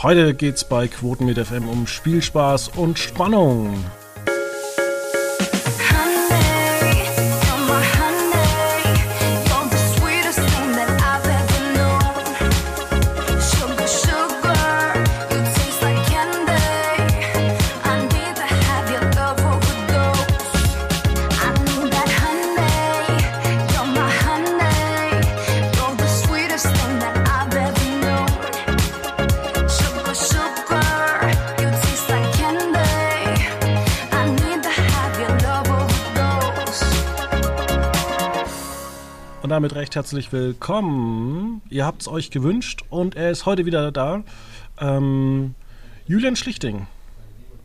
Heute geht's bei Quoten mit FM um Spielspaß und Spannung. Damit recht herzlich willkommen. Ihr habt es euch gewünscht und er ist heute wieder da. Ähm, Julian Schlichting.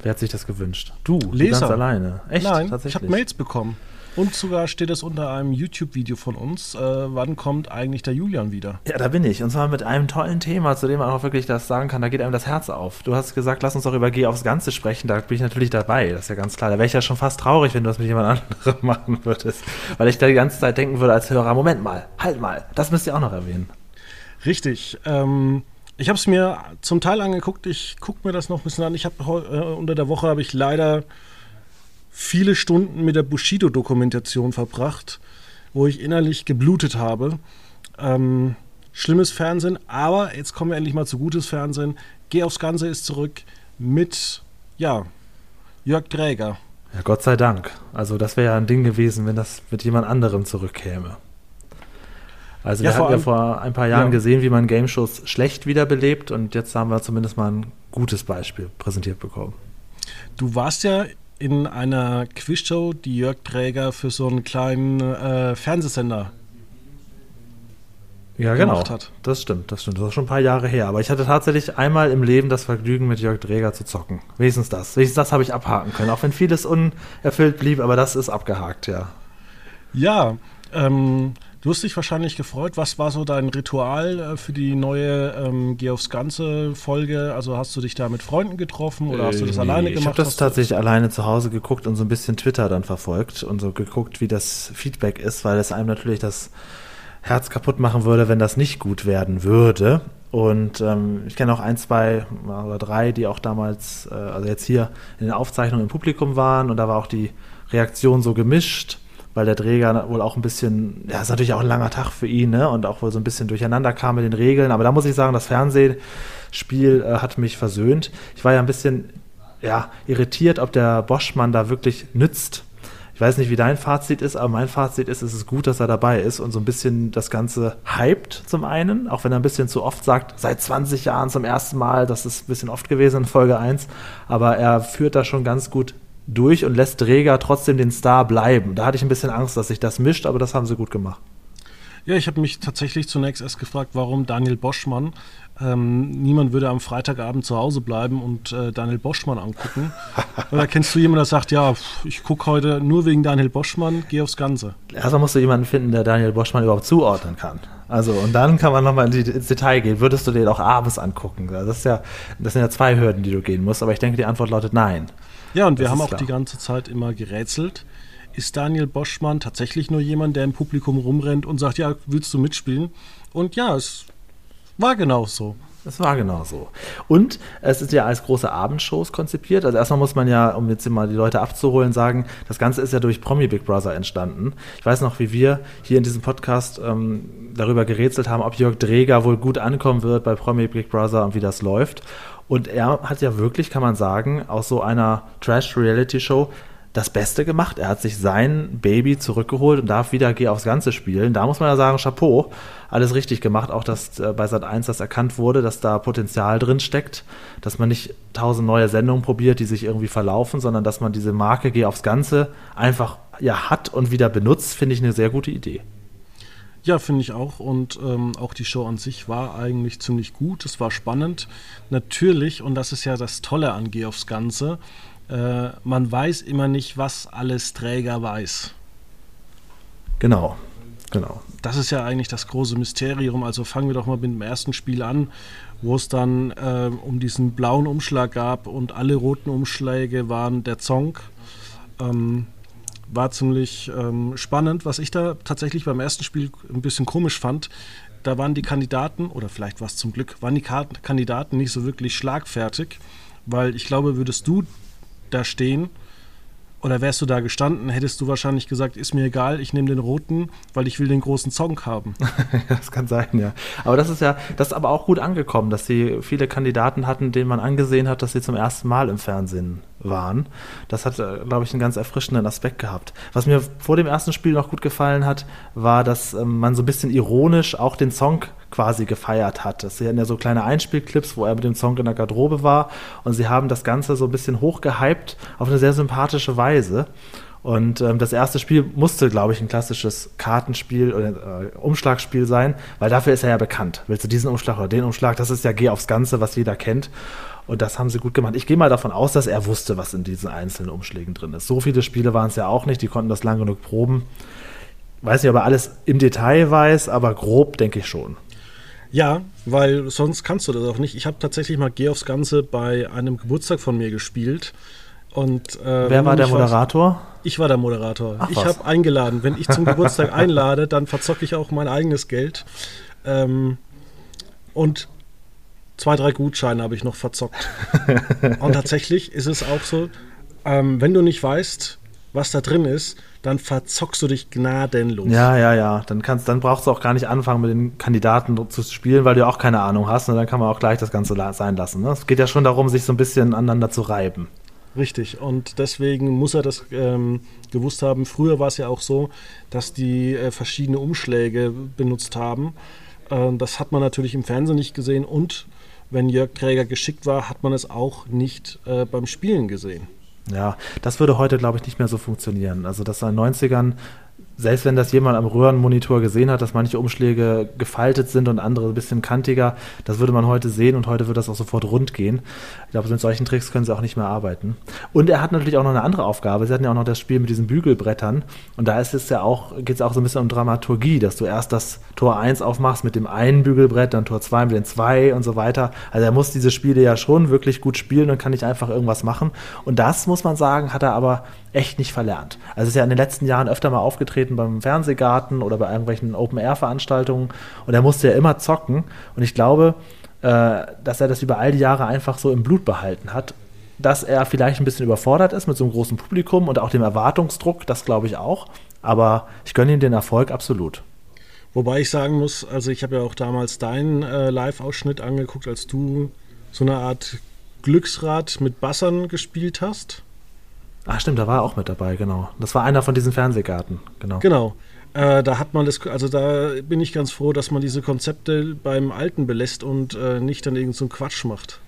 Wer hat sich das gewünscht? Du, Leser. ganz alleine. Echt? Nein, ich habe Mails bekommen. Und sogar steht es unter einem YouTube-Video von uns. Äh, wann kommt eigentlich der Julian wieder? Ja, da bin ich. Und zwar mit einem tollen Thema, zu dem man auch wirklich das sagen kann, da geht einem das Herz auf. Du hast gesagt, lass uns doch über Geh aufs Ganze sprechen. Da bin ich natürlich dabei. Das ist ja ganz klar. Da wäre ich ja schon fast traurig, wenn du das mit jemand anderem machen würdest. Weil ich da die ganze Zeit denken würde als Hörer, Moment mal, halt mal, das müsst ihr auch noch erwähnen. Richtig. Ähm, ich habe es mir zum Teil angeguckt. Ich gucke mir das noch ein bisschen an. Ich habe äh, unter der Woche habe ich leider viele Stunden mit der Bushido-Dokumentation verbracht, wo ich innerlich geblutet habe. Ähm, schlimmes Fernsehen, aber jetzt kommen wir endlich mal zu gutes Fernsehen. Geh aufs Ganze ist zurück mit, ja, Jörg Dräger. Ja, Gott sei Dank. Also das wäre ja ein Ding gewesen, wenn das mit jemand anderem zurückkäme. Also ja, wir hatten ja vor ein paar Jahren ja. gesehen, wie man Game-Shows schlecht wiederbelebt und jetzt haben wir zumindest mal ein gutes Beispiel präsentiert bekommen. Du warst ja in einer Quizshow, die Jörg Träger für so einen kleinen äh, Fernsehsender ja, genau. hat. Das stimmt, das stimmt. Das ist schon ein paar Jahre her. Aber ich hatte tatsächlich einmal im Leben das Vergnügen, mit Jörg Träger zu zocken. Wenigstens das. Wenigstens das habe ich abhaken können. Auch wenn vieles unerfüllt blieb, aber das ist abgehakt, ja. Ja, ähm, Du hast dich wahrscheinlich gefreut. Was war so dein Ritual äh, für die neue ähm, Geh aufs Ganze Folge? Also hast du dich da mit Freunden getroffen oder hast du das äh, alleine gemacht? Ich habe das tatsächlich alleine zu Hause geguckt und so ein bisschen Twitter dann verfolgt und so geguckt, wie das Feedback ist, weil es einem natürlich das Herz kaputt machen würde, wenn das nicht gut werden würde. Und ähm, ich kenne auch ein, zwei oder drei, die auch damals, äh, also jetzt hier in den Aufzeichnungen im Publikum waren und da war auch die Reaktion so gemischt weil der Träger wohl auch ein bisschen, ja, ist natürlich auch ein langer Tag für ihn, ne? Und auch wohl so ein bisschen durcheinander kam mit den Regeln. Aber da muss ich sagen, das Fernsehspiel äh, hat mich versöhnt. Ich war ja ein bisschen, ja, irritiert, ob der Boschmann da wirklich nützt. Ich weiß nicht, wie dein Fazit ist, aber mein Fazit ist, es ist gut, dass er dabei ist und so ein bisschen das Ganze hypt zum einen, auch wenn er ein bisschen zu oft sagt, seit 20 Jahren zum ersten Mal, das ist ein bisschen oft gewesen in Folge 1, aber er führt da schon ganz gut durch und lässt Träger trotzdem den Star bleiben. Da hatte ich ein bisschen Angst, dass sich das mischt, aber das haben sie gut gemacht. Ja, ich habe mich tatsächlich zunächst erst gefragt, warum Daniel Boschmann. Ähm, niemand würde am Freitagabend zu Hause bleiben und äh, Daniel Boschmann angucken. Oder kennst du jemanden, der sagt, ja, ich gucke heute nur wegen Daniel Boschmann, geh aufs Ganze? Erstmal musst du jemanden finden, der Daniel Boschmann überhaupt zuordnen kann. Also, und dann kann man nochmal ins Detail gehen. Würdest du den auch abends angucken? Das, ist ja, das sind ja zwei Hürden, die du gehen musst, aber ich denke, die Antwort lautet nein. Ja, und wir haben auch klar. die ganze Zeit immer gerätselt. Ist Daniel Boschmann tatsächlich nur jemand, der im Publikum rumrennt und sagt, ja, willst du mitspielen? Und ja, es war genau so. Es war genau so. Und es ist ja als große Abendshows konzipiert. Also erstmal muss man ja, um jetzt mal die Leute abzuholen, sagen, das Ganze ist ja durch Promi Big Brother entstanden. Ich weiß noch, wie wir hier in diesem Podcast ähm, darüber gerätselt haben, ob Jörg Dreger wohl gut ankommen wird bei Promi Big Brother und wie das läuft. Und er hat ja wirklich, kann man sagen, aus so einer Trash-Reality-Show das Beste gemacht. Er hat sich sein Baby zurückgeholt und darf wieder Geh aufs Ganze spielen. Da muss man ja sagen, Chapeau, alles richtig gemacht. Auch, dass äh, bei Sat 1 das erkannt wurde, dass da Potenzial drin steckt, dass man nicht tausend neue Sendungen probiert, die sich irgendwie verlaufen, sondern dass man diese Marke Geh aufs Ganze einfach ja hat und wieder benutzt, finde ich eine sehr gute Idee. Ja, finde ich auch. Und ähm, auch die Show an sich war eigentlich ziemlich gut. Es war spannend. Natürlich, und das ist ja das Tolle an Geh aufs Ganze, äh, man weiß immer nicht, was alles Träger weiß. Genau, genau. Das ist ja eigentlich das große Mysterium. Also fangen wir doch mal mit dem ersten Spiel an, wo es dann äh, um diesen blauen Umschlag gab und alle roten Umschläge waren der Zong. Ähm, war ziemlich ähm, spannend. Was ich da tatsächlich beim ersten Spiel ein bisschen komisch fand, da waren die Kandidaten, oder vielleicht war es zum Glück, waren die Kandidaten nicht so wirklich schlagfertig, weil ich glaube, würdest du da stehen oder wärst du da gestanden, hättest du wahrscheinlich gesagt, ist mir egal, ich nehme den roten, weil ich will den großen Song haben. das kann sein, ja. Aber das ist ja, das ist aber auch gut angekommen, dass sie viele Kandidaten hatten, denen man angesehen hat, dass sie zum ersten Mal im Fernsehen waren. Das hat, äh, glaube ich, einen ganz erfrischenden Aspekt gehabt. Was mir vor dem ersten Spiel noch gut gefallen hat, war, dass ähm, man so ein bisschen ironisch auch den Song quasi gefeiert hat. Das sind ja so kleine Einspielclips, wo er mit dem Song in der Garderobe war und sie haben das Ganze so ein bisschen hochgehypt auf eine sehr sympathische Weise. Und ähm, das erste Spiel musste, glaube ich, ein klassisches Kartenspiel oder äh, Umschlagspiel sein, weil dafür ist er ja bekannt. Willst du diesen Umschlag oder den Umschlag? Das ist ja Geh aufs Ganze, was jeder kennt. Und das haben sie gut gemacht. Ich gehe mal davon aus, dass er wusste, was in diesen einzelnen Umschlägen drin ist. So viele Spiele waren es ja auch nicht, die konnten das lang genug proben. Weiß nicht, ob er alles im Detail weiß, aber grob denke ich schon. Ja, weil sonst kannst du das auch nicht. Ich habe tatsächlich mal Geh aufs Ganze bei einem Geburtstag von mir gespielt. Und, äh, Wer war der Moderator? Weiß, ich war der Moderator. Ach, ich habe eingeladen. Wenn ich zum Geburtstag einlade, dann verzocke ich auch mein eigenes Geld. Ähm, und zwei, drei Gutscheine habe ich noch verzockt. und tatsächlich ist es auch so, ähm, wenn du nicht weißt, was da drin ist, dann verzockst du dich gnadenlos. Ja, ja, ja. Dann, kannst, dann brauchst du auch gar nicht anfangen, mit den Kandidaten zu spielen, weil du auch keine Ahnung hast. Und dann kann man auch gleich das Ganze sein lassen. Ne? Es geht ja schon darum, sich so ein bisschen aneinander zu reiben. Richtig, und deswegen muss er das ähm, gewusst haben. Früher war es ja auch so, dass die äh, verschiedene Umschläge benutzt haben. Äh, das hat man natürlich im Fernsehen nicht gesehen und wenn Jörg Träger geschickt war, hat man es auch nicht äh, beim Spielen gesehen. Ja, das würde heute, glaube ich, nicht mehr so funktionieren. Also, dass in den 90ern selbst wenn das jemand am Röhrenmonitor gesehen hat, dass manche Umschläge gefaltet sind und andere ein bisschen kantiger, das würde man heute sehen und heute wird das auch sofort rund gehen. Ich glaube, mit solchen Tricks können sie auch nicht mehr arbeiten. Und er hat natürlich auch noch eine andere Aufgabe. Sie hatten ja auch noch das Spiel mit diesen Bügelbrettern und da ist es ja auch, geht es auch so ein bisschen um Dramaturgie, dass du erst das Tor 1 aufmachst mit dem einen Bügelbrett, dann Tor 2 mit den zwei und so weiter. Also er muss diese Spiele ja schon wirklich gut spielen und kann nicht einfach irgendwas machen. Und das, muss man sagen, hat er aber echt nicht verlernt. Also ist ja in den letzten Jahren öfter mal aufgetreten beim Fernsehgarten oder bei irgendwelchen Open-Air-Veranstaltungen und er musste ja immer zocken und ich glaube, dass er das über all die Jahre einfach so im Blut behalten hat. Dass er vielleicht ein bisschen überfordert ist mit so einem großen Publikum und auch dem Erwartungsdruck, das glaube ich auch. Aber ich gönne ihm den Erfolg absolut. Wobei ich sagen muss, also ich habe ja auch damals deinen äh, Live-Ausschnitt angeguckt, als du so eine Art Glücksrad mit Bassern gespielt hast. Ah, stimmt, da war er auch mit dabei, genau. Das war einer von diesen Fernsehgarten, genau. Genau. Äh, da hat man das, also da bin ich ganz froh, dass man diese Konzepte beim Alten belässt und äh, nicht dann irgend so einen Quatsch macht.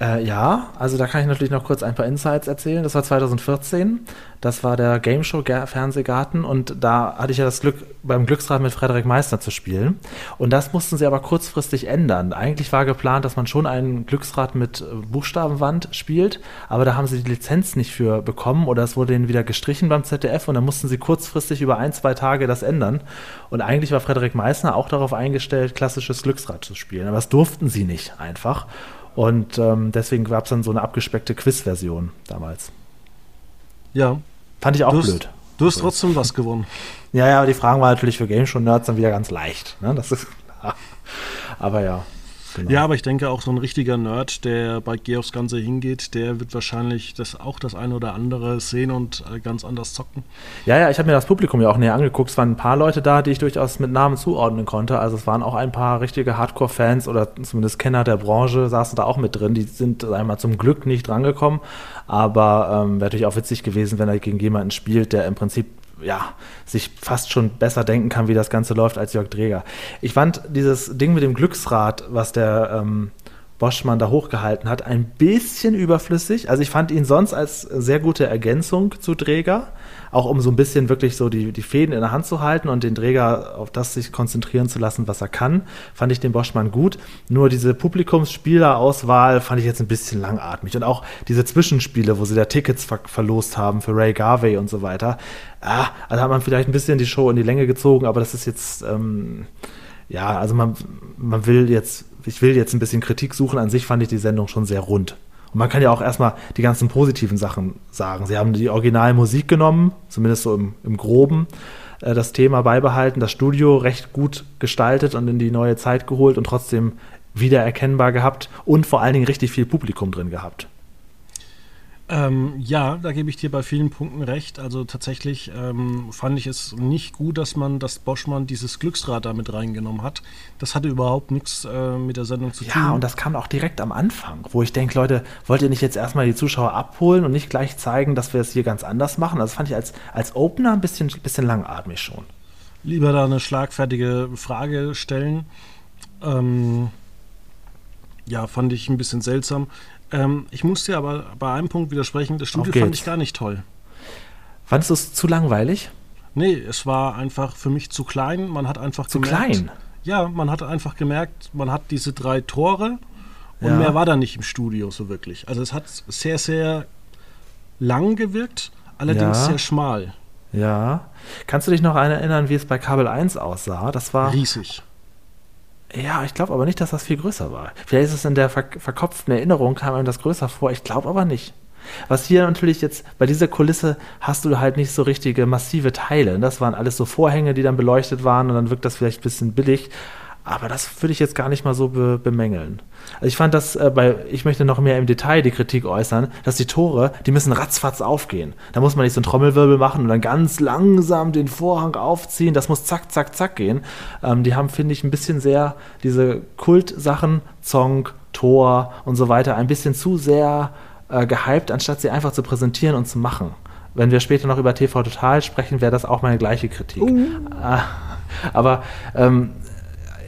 Äh, ja, also da kann ich natürlich noch kurz ein paar Insights erzählen. Das war 2014. Das war der Game Show Fernsehgarten und da hatte ich ja das Glück, beim Glücksrad mit Frederik Meissner zu spielen. Und das mussten sie aber kurzfristig ändern. Eigentlich war geplant, dass man schon ein Glücksrad mit Buchstabenwand spielt, aber da haben sie die Lizenz nicht für bekommen oder es wurde ihnen wieder gestrichen beim ZDF und dann mussten sie kurzfristig über ein, zwei Tage das ändern. Und eigentlich war Frederik Meissner auch darauf eingestellt, klassisches Glücksrad zu spielen. Aber das durften sie nicht einfach. Und ähm, deswegen gab es dann so eine abgespeckte Quiz-Version damals. Ja. Fand ich auch du blöd. du hast trotzdem was gewonnen. Ja, ja, aber die Fragen waren natürlich für Game Show Nerds dann wieder ganz leicht. Ne? Das ist klar. Aber ja. Genau. Ja, aber ich denke auch so ein richtiger Nerd, der bei Geh aufs Ganze hingeht, der wird wahrscheinlich das auch das eine oder andere sehen und äh, ganz anders zocken. Ja, ja, ich habe mir das Publikum ja auch näher angeguckt. Es waren ein paar Leute da, die ich durchaus mit Namen zuordnen konnte. Also es waren auch ein paar richtige Hardcore-Fans oder zumindest Kenner der Branche saßen da auch mit drin. Die sind einmal zum Glück nicht drangekommen, aber ähm, wäre natürlich auch witzig gewesen, wenn er gegen jemanden spielt, der im Prinzip ja, sich fast schon besser denken kann, wie das Ganze läuft, als Jörg Dreger. Ich fand dieses Ding mit dem Glücksrad, was der ähm, Boschmann da hochgehalten hat, ein bisschen überflüssig. Also ich fand ihn sonst als sehr gute Ergänzung zu Träger, auch um so ein bisschen wirklich so die, die Fäden in der Hand zu halten und den Träger auf das sich konzentrieren zu lassen, was er kann, fand ich den Boschmann gut. Nur diese Publikumsspielerauswahl fand ich jetzt ein bisschen langatmig und auch diese Zwischenspiele, wo sie da Tickets ver verlost haben für Ray Garvey und so weiter. Ah, also hat man vielleicht ein bisschen die Show in die Länge gezogen, aber das ist jetzt ähm, ja, also man, man will jetzt, ich will jetzt ein bisschen Kritik suchen. An sich fand ich die Sendung schon sehr rund. Und man kann ja auch erstmal die ganzen positiven Sachen sagen. Sie haben die originale Musik genommen, zumindest so im, im Groben. äh, das Thema beibehalten, das Studio recht gut gestaltet und in die neue Zeit geholt und trotzdem wiedererkennbar gehabt und vor allen Dingen richtig viel Publikum drin gehabt. Ähm, ja, da gebe ich dir bei vielen Punkten recht. Also tatsächlich ähm, fand ich es nicht gut, dass man, dass Boschmann dieses Glücksrad da mit reingenommen hat. Das hatte überhaupt nichts äh, mit der Sendung zu ja, tun. Ja, und das kam auch direkt am Anfang, wo ich denke, Leute, wollt ihr nicht jetzt erstmal die Zuschauer abholen und nicht gleich zeigen, dass wir es hier ganz anders machen? Das fand ich als, als Opener ein bisschen, bisschen langatmig schon. Lieber da eine schlagfertige Frage stellen. Ähm, ja, fand ich ein bisschen seltsam. Ähm, ich muss dir aber bei einem Punkt widersprechen. Das Studio fand ich gar nicht toll. Fandest du es zu langweilig? Nee, es war einfach für mich zu klein. Man hat einfach zu gemerkt. klein? Ja, man hat einfach gemerkt, man hat diese drei Tore und ja. mehr war da nicht im Studio so wirklich. Also es hat sehr, sehr lang gewirkt, allerdings ja. sehr schmal. Ja. Kannst du dich noch erinnern, wie es bei Kabel 1 aussah? Das war. Riesig. Ja, ich glaube aber nicht, dass das viel größer war. Vielleicht ist es in der ver verkopften Erinnerung, kam einem das größer vor. Ich glaube aber nicht. Was hier natürlich jetzt, bei dieser Kulisse hast du halt nicht so richtige massive Teile. Das waren alles so Vorhänge, die dann beleuchtet waren und dann wirkt das vielleicht ein bisschen billig. Aber das würde ich jetzt gar nicht mal so be bemängeln. Also ich fand das äh, bei, ich möchte noch mehr im Detail die Kritik äußern, dass die Tore, die müssen ratzfatz aufgehen. Da muss man nicht so einen Trommelwirbel machen und dann ganz langsam den Vorhang aufziehen. Das muss zack, zack, zack gehen. Ähm, die haben, finde ich, ein bisschen sehr diese Kultsachen, Zong, Tor und so weiter, ein bisschen zu sehr äh, gehypt, anstatt sie einfach zu präsentieren und zu machen. Wenn wir später noch über TV Total sprechen, wäre das auch meine gleiche Kritik. Uh. aber ähm,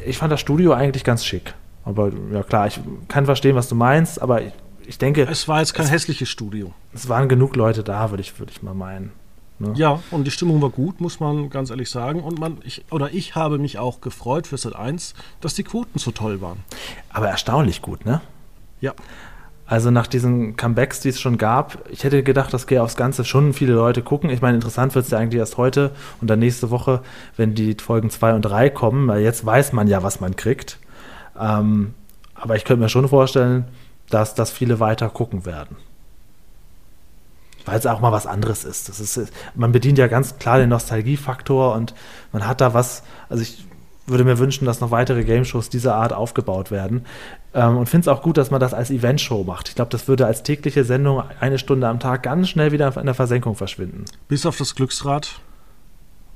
ich fand das Studio eigentlich ganz schick. Aber ja klar, ich kann verstehen, was du meinst, aber ich, ich denke. Es war jetzt kein es, hässliches Studio. Es waren genug Leute da, würde ich, würd ich mal meinen. Ne? Ja, und die Stimmung war gut, muss man ganz ehrlich sagen. Und man, ich, oder ich habe mich auch gefreut für Set 1, dass die Quoten so toll waren. Aber erstaunlich gut, ne? Ja. Also nach diesen Comebacks, die es schon gab, ich hätte gedacht, dass aufs Ganze schon viele Leute gucken. Ich meine, interessant wird es ja eigentlich erst heute und dann nächste Woche, wenn die Folgen 2 und 3 kommen, weil jetzt weiß man ja, was man kriegt. Ähm, aber ich könnte mir schon vorstellen, dass das viele weiter gucken werden. Weil es auch mal was anderes ist. Das ist. Man bedient ja ganz klar den Nostalgiefaktor und man hat da was, also ich würde mir wünschen, dass noch weitere Game-Shows dieser Art aufgebaut werden. Ähm, und finde es auch gut, dass man das als Event-Show macht. Ich glaube, das würde als tägliche Sendung eine Stunde am Tag ganz schnell wieder in der Versenkung verschwinden. Bis auf das Glücksrad.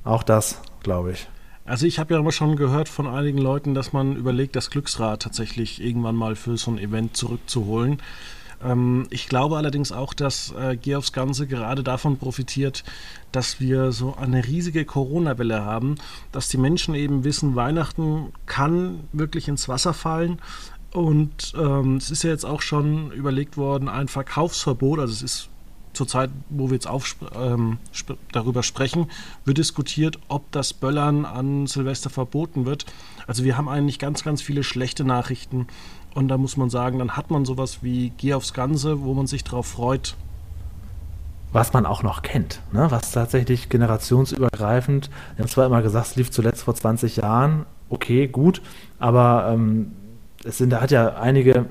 Auch das, glaube ich. Also ich habe ja immer schon gehört von einigen Leuten, dass man überlegt, das Glücksrad tatsächlich irgendwann mal für so ein Event zurückzuholen. Ähm, ich glaube allerdings auch, dass äh, Geh aufs Ganze gerade davon profitiert, dass wir so eine riesige Corona-Welle haben, dass die Menschen eben wissen, Weihnachten kann wirklich ins Wasser fallen. Und ähm, es ist ja jetzt auch schon überlegt worden, ein Verkaufsverbot, also es ist zur Zeit, wo wir jetzt ähm, sp darüber sprechen, wird diskutiert, ob das Böllern an Silvester verboten wird. Also wir haben eigentlich ganz, ganz viele schlechte Nachrichten und da muss man sagen, dann hat man sowas wie Geh aufs Ganze, wo man sich darauf freut. Was man auch noch kennt, ne? was tatsächlich generationsübergreifend, wir haben zwar immer gesagt, es lief zuletzt vor 20 Jahren, okay, gut, aber ähm, es sind, da hat ja einige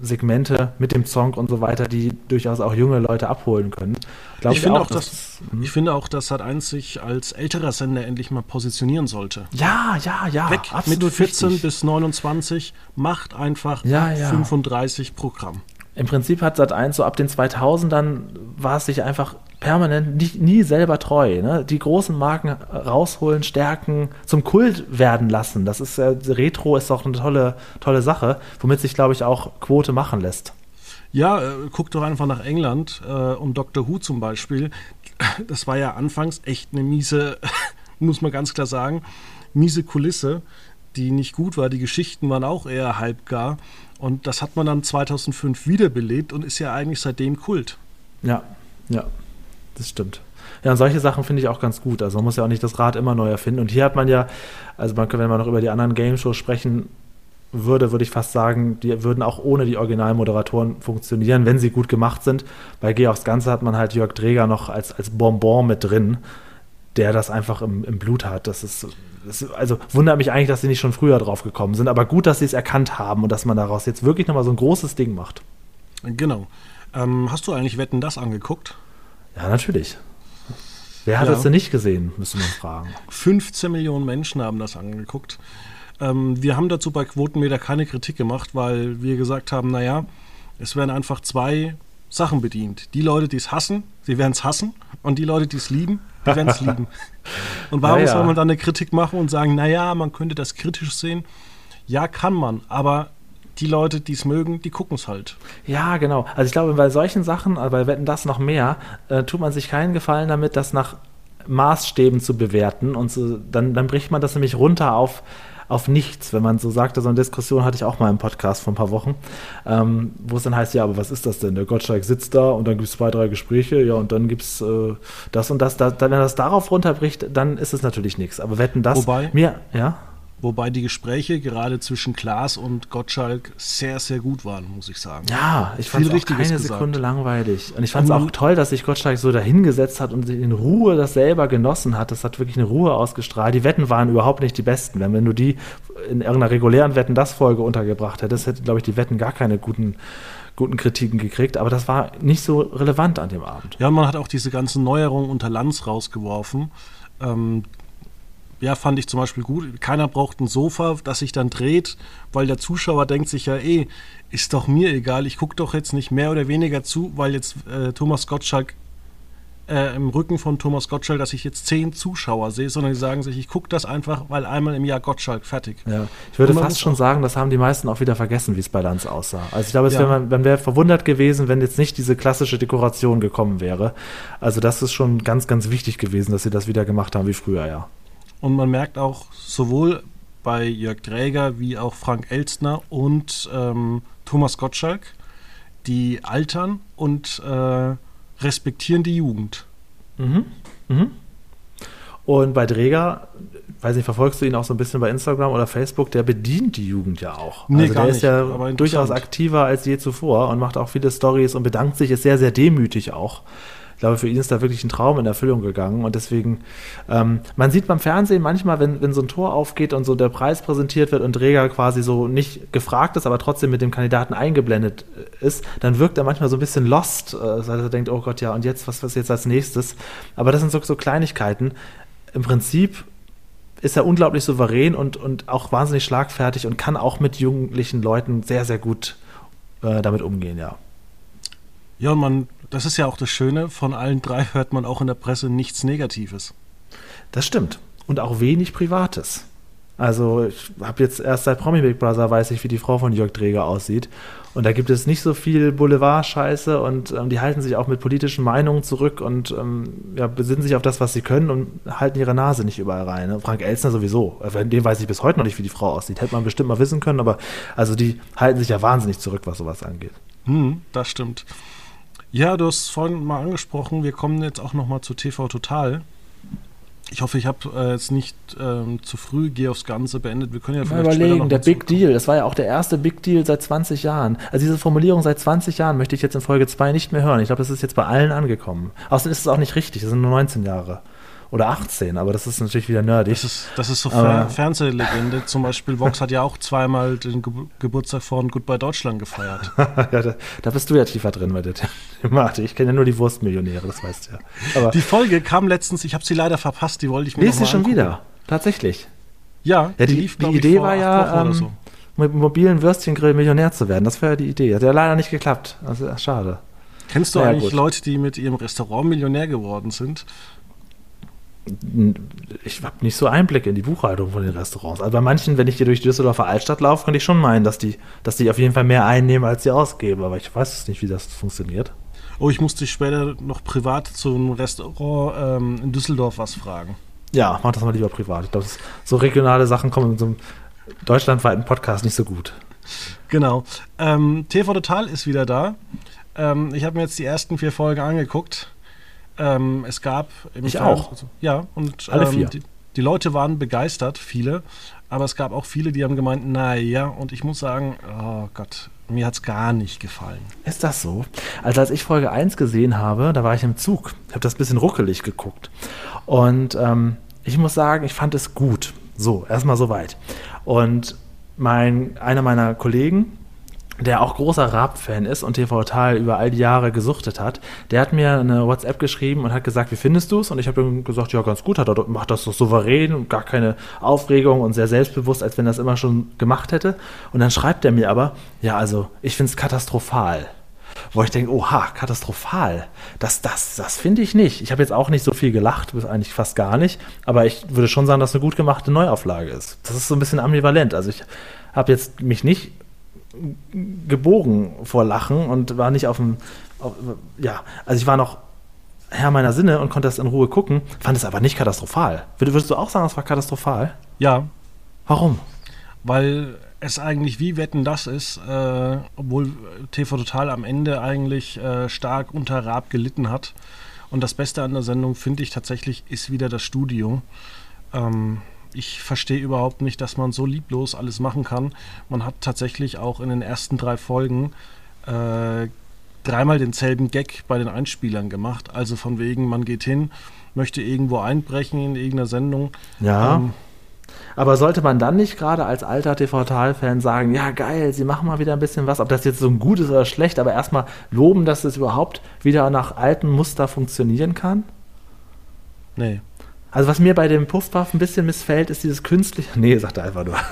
Segmente mit dem Song und so weiter, die durchaus auch junge Leute abholen können. Glaub ich, finde auch, dass, das, hm? ich finde auch, dass Sat1 sich als älterer Sender endlich mal positionieren sollte. Ja, ja, ja. Weg mit 14 wichtig. bis 29, macht einfach ja, ja. 35 Programm. Im Prinzip hat Sat1 so ab den 2000ern war es sich einfach permanent nie, nie selber treu. Ne? Die großen Marken rausholen, stärken, zum Kult werden lassen. Das ist äh, Retro ist auch eine tolle, tolle Sache, womit sich, glaube ich, auch Quote machen lässt. Ja, äh, guck doch einfach nach England äh, um Dr. Who zum Beispiel. Das war ja anfangs echt eine miese, muss man ganz klar sagen, miese Kulisse, die nicht gut war. Die Geschichten waren auch eher halbgar. Und das hat man dann 2005 wiederbelebt und ist ja eigentlich seitdem Kult. Ja, ja das stimmt. Ja, und solche Sachen finde ich auch ganz gut. Also man muss ja auch nicht das Rad immer neu erfinden. Und hier hat man ja, also man, wenn man noch über die anderen Game-Shows sprechen würde, würde ich fast sagen, die würden auch ohne die Originalmoderatoren funktionieren, wenn sie gut gemacht sind. Bei Geh aufs Ganze hat man halt Jörg Dreger noch als, als Bonbon mit drin, der das einfach im, im Blut hat. Das ist, das ist, also wundert mich eigentlich, dass sie nicht schon früher drauf gekommen sind, aber gut, dass sie es erkannt haben und dass man daraus jetzt wirklich nochmal so ein großes Ding macht. Genau. Ähm, hast du eigentlich Wetten das angeguckt? Ja, natürlich. Wer hat Ja. das denn nicht gesehen, müsste man fragen. 15 Millionen Menschen haben das angeguckt. Ähm, wir haben dazu bei Quotenmeter keine Kritik gemacht, weil wir gesagt haben, naja, es werden einfach zwei Sachen bedient. Die Leute, die es hassen, sie werden es hassen. Und die Leute, die es lieben, die werden es lieben. Und warum Ja, ja. soll man dann eine Kritik machen und sagen, naja, man könnte das kritisch sehen? Ja, kann man, aber die Leute, die es mögen, die gucken es halt. Ja, genau. Also ich glaube, bei solchen Sachen, also bei Wetten das noch mehr, äh, tut man sich keinen Gefallen damit, das nach Maßstäben zu bewerten. Und so, dann, dann bricht man das nämlich runter auf, auf nichts. Wenn man so sagte, so eine Diskussion hatte ich auch mal im Podcast vor ein paar Wochen, ähm, wo es dann heißt, ja, aber was ist das denn? Der Gottschalk sitzt da und dann gibt es zwei, drei Gespräche, ja, und dann gibt es äh, das und das. Da, dann, wenn das darauf runterbricht, dann ist es natürlich nichts. Aber Wetten das, Wobei- mir, ja, Wobei die Gespräche gerade zwischen Klaas und Gottschalk sehr, sehr gut waren, muss ich sagen. Ja, ich fand es keine gesagt. Sekunde langweilig. Und ich fand es auch toll, dass sich Gottschalk so dahingesetzt hat und in Ruhe das selber genossen hat. Das hat wirklich eine Ruhe ausgestrahlt. Die Wetten waren überhaupt nicht die besten. Wenn, wenn du die in irgendeiner regulären Wetten-Das-Folge untergebracht hättest, hätte, glaube ich, die Wetten gar keine guten, guten Kritiken gekriegt. Aber das war nicht so relevant an dem Abend. Ja, man hat auch diese ganzen Neuerungen unter Lanz rausgeworfen. Ähm, ja, fand ich zum Beispiel gut. Keiner braucht ein Sofa, das sich dann dreht, weil der Zuschauer denkt sich ja eh, ist doch mir egal, ich gucke doch jetzt nicht mehr oder weniger zu, weil jetzt äh, Thomas Gottschalk äh, im Rücken von Thomas Gottschalk, dass ich jetzt zehn Zuschauer sehe, sondern die sagen sich, ich gucke das einfach, weil einmal im Jahr Gottschalk fertig. Ja. Ich würde fast schon sagen, das haben die meisten auch wieder vergessen, wie es bei Lanz aussah. Also ich glaube, es Ja. wäre man, man wäre verwundert gewesen, wenn jetzt nicht diese klassische Dekoration gekommen wäre. Also das ist schon ganz, ganz wichtig gewesen, dass sie das wieder gemacht haben wie früher, ja. Und man merkt auch sowohl bei Jörg Dräger wie auch Frank Elstner und ähm, Thomas Gottschalk, die altern und äh, respektieren die Jugend. Mhm. Mhm. Und bei Dräger, weiß nicht, verfolgst du ihn auch so ein bisschen bei Instagram oder Facebook, der bedient die Jugend ja auch. Nee, also der nicht, ist ja durchaus aktiver als je zuvor und macht auch viele Stories und bedankt sich, ist sehr, sehr demütig auch. Ich glaube, für ihn ist da wirklich ein Traum in Erfüllung gegangen und deswegen, ähm, man sieht beim Fernsehen manchmal, wenn, wenn so ein Tor aufgeht und so der Preis präsentiert wird und Dräger quasi so nicht gefragt ist, aber trotzdem mit dem Kandidaten eingeblendet äh, ist, dann wirkt er manchmal so ein bisschen lost, äh, weil er denkt, oh Gott, ja, und jetzt, was, was jetzt als nächstes? Aber das sind so, so Kleinigkeiten. Im Prinzip ist er unglaublich souverän und, und auch wahnsinnig schlagfertig und kann auch mit jugendlichen Leuten sehr, sehr gut äh, damit umgehen, ja. Ja, man, das ist ja auch das Schöne, von allen drei hört man auch in der Presse nichts Negatives. Das stimmt. Und auch wenig Privates. Also ich habe jetzt erst seit Promi Big Brother weiß ich, wie die Frau von Jörg Träger aussieht. Und da gibt es nicht so viel Boulevard-Scheiße und ähm, die halten sich auch mit politischen Meinungen zurück und ähm, ja, besinnen sich auf das, was sie können und halten ihre Nase nicht überall rein. Ne? Frank Elstner sowieso. Äh, Dem weiß ich bis heute noch nicht, wie die Frau aussieht. Hätte man bestimmt mal wissen können, aber also die halten sich ja wahnsinnig zurück, was sowas angeht. Hm, das stimmt. Ja, du hast vorhin mal angesprochen, wir kommen jetzt auch noch mal zu TV Total. Ich hoffe, ich habe äh, jetzt nicht ähm, zu früh Geh aufs Ganze beendet. Wir können ja Mal vielleicht noch überlegen, der mal Big. Deal, das war ja auch der erste Big Deal seit 20 Jahren. Also diese Formulierung seit 20 Jahren möchte ich jetzt in Folge 2 nicht mehr hören. Ich glaube, das ist jetzt bei allen angekommen. Außerdem ist es auch nicht richtig, das sind nur 19 Jahre. Oder 18, aber das ist natürlich wieder nerdig. Das ist, das ist so Fer Fernsehlegende. Zum Beispiel Vox hat ja auch zweimal den Ge Geburtstag von Goodbye Deutschland gefeiert. ja, da, da bist du ja tiefer drin bei der Thematik. Ich kenne ja nur die Wurstmillionäre, das weißt du ja. Aber Die Folge kam letztens, ich habe sie leider verpasst, die wollte ich mir liest noch sie mal schon angucken. wieder. Tatsächlich. Ja, Ja, die, die ich, Idee vor war ja, ähm, so. mit mobilen Würstchengrill Millionär zu werden. Das wäre ja die Idee. Hat ja leider nicht geklappt. Also, schade. Kennst du naja, eigentlich gut. Leute, die mit ihrem Restaurant Millionär geworden sind? Ich habe nicht so Einblick in die Buchhaltung von den Restaurants. Also bei manchen, wenn ich hier durch die Düsseldorfer Altstadt laufe, könnte ich schon meinen, dass die, dass die auf jeden Fall mehr einnehmen, als sie ausgeben. Aber ich weiß nicht, wie das funktioniert. Oh, ich musste dich später noch privat zu einem Restaurant ähm, in Düsseldorf was fragen. Ja, mach das mal lieber privat. Ich glaube, so regionale Sachen kommen in so einem deutschlandweiten Podcast nicht so gut. Genau. Ähm, TV Total ist wieder da. Ähm, ich habe mir jetzt die ersten vier Folgen angeguckt. Ähm, es gab im Ich Fer- auch. also, ja, und Alle ähm, vier. Die, die Leute waren begeistert, viele. Aber es gab auch viele, die haben gemeint, naja, und ich muss sagen, oh Gott, mir hat es gar nicht gefallen. Ist das so? Also als ich Folge 1 gesehen habe, da war ich im Zug. Ich habe das ein bisschen ruckelig geguckt. Und ähm, ich muss sagen, ich fand es gut. So, erstmal soweit. Und mein, einer meiner Kollegen, der auch großer Raab-Fan ist und TV Total über all die Jahre gesuchtet hat, der hat mir eine WhatsApp geschrieben und hat gesagt, wie findest du es? Und ich habe ihm gesagt, ja, ganz gut, hat er macht das so souverän und gar keine Aufregung und sehr selbstbewusst, als wenn er das immer schon gemacht hätte. Und dann schreibt er mir aber, ja, also ich finde es katastrophal. Wo ich denke, oha, katastrophal. Das, das, das finde ich nicht. Ich habe jetzt auch nicht so viel gelacht, bis eigentlich fast gar nicht. Aber ich würde schon sagen, dass eine gut gemachte Neuauflage ist. Das ist so ein bisschen ambivalent. Also ich habe jetzt mich nicht gebogen vor Lachen und war nicht auf dem, auf, ja, also ich war noch Herr meiner Sinne und konnte das in Ruhe gucken, fand es aber nicht katastrophal. Würdest du auch sagen, es war katastrophal? Ja. Warum? Weil es eigentlich wie Wetten das ist, äh, obwohl TV Total am Ende eigentlich äh, stark unter Raab gelitten hat. Und das Beste an der Sendung, finde ich tatsächlich, ist wieder das Studio. Ähm, ich verstehe überhaupt nicht, dass man so lieblos alles machen kann. Man hat tatsächlich auch in den ersten drei Folgen äh, dreimal denselben Gag bei den Einspielern gemacht. Also von wegen, man geht hin, möchte irgendwo einbrechen in irgendeiner Sendung. Ja. Ähm, aber sollte man dann nicht gerade als alter TV-Tal-Fan sagen, ja geil, sie machen mal wieder ein bisschen was, ob das jetzt so ein gut ist oder schlecht, aber erstmal loben, dass es überhaupt wieder nach alten Muster funktionieren kann? Nee. Also was mir bei dem Puffpuff ein bisschen missfällt, ist dieses künstliche, nee, sagt er einfach nur.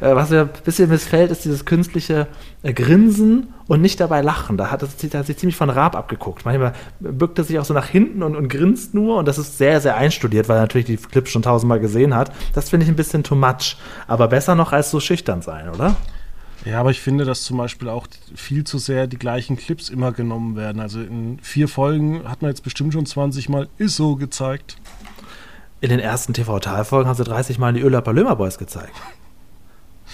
Äh, was mir ein bisschen missfällt, ist dieses künstliche äh, Grinsen und nicht dabei lachen. Da hat, das, hat sich ziemlich von Raab abgeguckt. Manchmal bückt er sich auch so nach hinten und, und grinst nur und das ist sehr, sehr einstudiert, weil er natürlich die Clips schon tausendmal gesehen hat. Das finde ich ein bisschen too much. Aber besser noch als so schüchtern sein, oder? Ja, aber ich finde, dass zum Beispiel auch viel zu sehr die gleichen Clips immer genommen werden. Also in vier Folgen hat man jetzt bestimmt schon 20 Mal ISO gezeigt in den ersten TV-Talfolgen haben sie 30 Mal die Öler Palömer Boys gezeigt.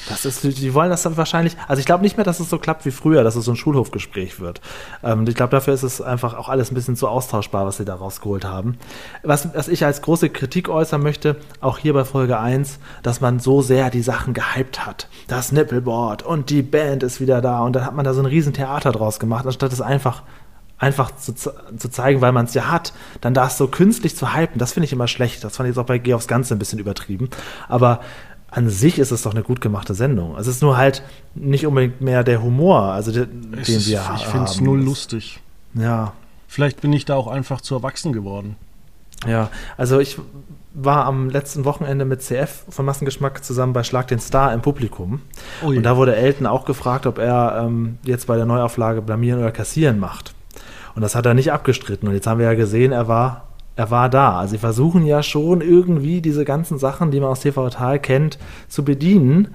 Das ist, die wollen das dann wahrscheinlich, also ich glaube nicht mehr, dass es so klappt wie früher, dass es so ein Schulhofgespräch wird. Ähm, ich glaube, dafür ist es einfach auch alles ein bisschen zu austauschbar, was sie da rausgeholt haben. Was, was ich als große Kritik äußern möchte, auch hier bei Folge 1, dass man so sehr die Sachen gehypt hat. Das Nippelboard und die Band ist wieder da und dann hat man da so ein Riesentheater draus gemacht, anstatt es einfach einfach zu, zu zeigen, weil man es ja hat, dann da so künstlich zu hypen, das finde ich immer schlecht. Das fand ich jetzt auch bei Geh aufs Ganze ein bisschen übertrieben. Aber an sich ist es doch eine gut gemachte Sendung. Es ist nur halt nicht unbedingt mehr der Humor, also den, den ist, wir haben. Ich finde es null lustig. Ja. Vielleicht bin ich da auch einfach zu erwachsen geworden. Ja, also ich war am letzten Wochenende mit CF von Massengeschmack zusammen bei Schlag den Star im Publikum. Oh und da wurde Elton auch gefragt, ob er ähm, jetzt bei der Neuauflage blamieren oder kassieren macht. Und das hat er nicht abgestritten. Und jetzt haben wir ja gesehen, er war, er war da. Also sie versuchen ja schon irgendwie diese ganzen Sachen, die man aus TV Total kennt, zu bedienen.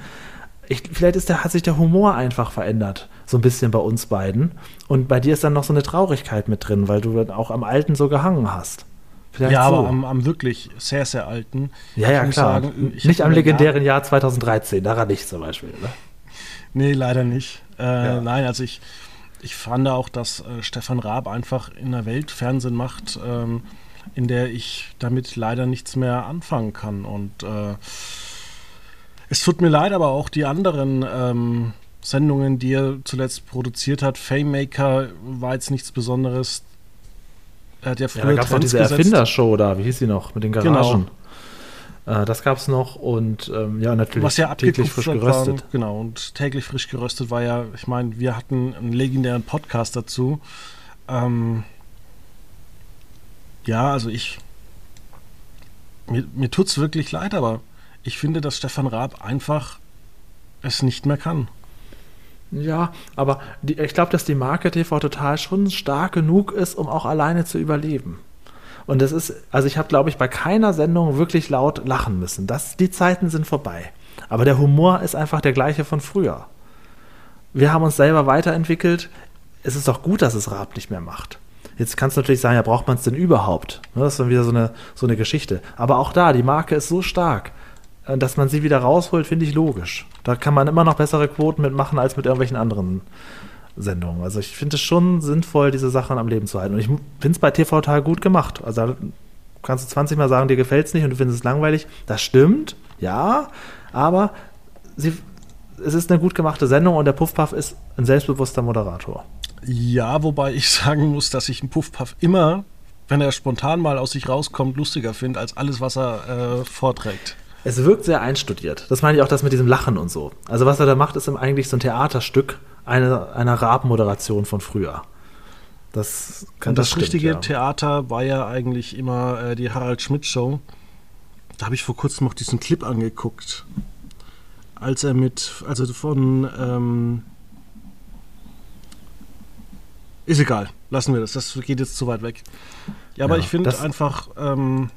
Ich, vielleicht ist der, hat sich der Humor einfach verändert, so ein bisschen bei uns beiden. Und bei dir ist dann noch so eine Traurigkeit mit drin, weil du auch am Alten so gehangen hast. Vielleicht ja, so. aber am, am, wirklich sehr, sehr alten. Ja, ja, klar. Sagen, nicht am legendären Jahr 2013, daran nicht zum Beispiel, oder? Nee, leider nicht. Äh, ja. Nein, also ich, ich fand auch, dass äh, Stefan Raab einfach in der Welt Fernsehen macht, ähm, in der ich damit leider nichts mehr anfangen kann. Und äh, es tut mir leid, aber auch die anderen ähm, Sendungen, die er zuletzt produziert hat, Famemaker war jetzt nichts Besonderes. Er hat ja früher ja, da gab es diese Erfindershow da, wie hieß sie noch, mit den genau. Garagen. Genau. Äh, das gab es noch und ähm, ja, natürlich Was ja täglich frisch geröstet. Waren, genau, und täglich frisch geröstet war ja, ich meine, wir hatten einen legendären Podcast dazu. Ähm, ja, also ich. Mir, mir tut es wirklich leid, aber ich finde, dass Stefan Raab einfach es nicht mehr kann. Ja, aber die, ich glaube, dass die Marke TV Total schon stark genug ist, um auch alleine zu überleben. Und das ist, also ich habe, glaube ich, bei keiner Sendung wirklich laut lachen müssen. Das, die Zeiten sind vorbei. Aber der Humor ist einfach der gleiche von früher. Wir haben uns selber weiterentwickelt. Es ist doch gut, dass es Raab nicht mehr macht. Jetzt kannst du natürlich sagen, ja, braucht man es denn überhaupt? Ne, das ist dann wieder so eine, so eine Geschichte. Aber auch da, die Marke ist so stark, äh, dass man sie wieder rausholt, finde ich logisch. Da kann man immer noch bessere Quoten mitmachen als mit irgendwelchen anderen Sendung. Also ich finde es schon sinnvoll, diese Sachen am Leben zu halten. Und ich finde es bei TV total gut gemacht. Also kannst du 20 Mal sagen, dir gefällt es nicht und du findest es langweilig. Das stimmt, ja, aber sie, es ist eine gut gemachte Sendung und der Puffpuff ist ein selbstbewusster Moderator. Ja, wobei ich sagen muss, dass ich einen Puffpuff immer, wenn er spontan mal aus sich rauskommt, lustiger finde als alles, was er äh, vorträgt. Es wirkt sehr einstudiert. Das meine ich auch das mit diesem Lachen und so. Also was er da macht, ist eigentlich so ein Theaterstück eine, einer Raab-Moderation von früher. Das, kann, das, das stimmt, richtige ja. Theater war ja eigentlich immer äh, die Harald Schmidt-Show. Da habe ich vor kurzem noch diesen Clip angeguckt. Als er mit, also von, ähm, ist egal, lassen wir das. Das geht jetzt zu weit weg. Ja, aber ja, ich finde einfach, ähm,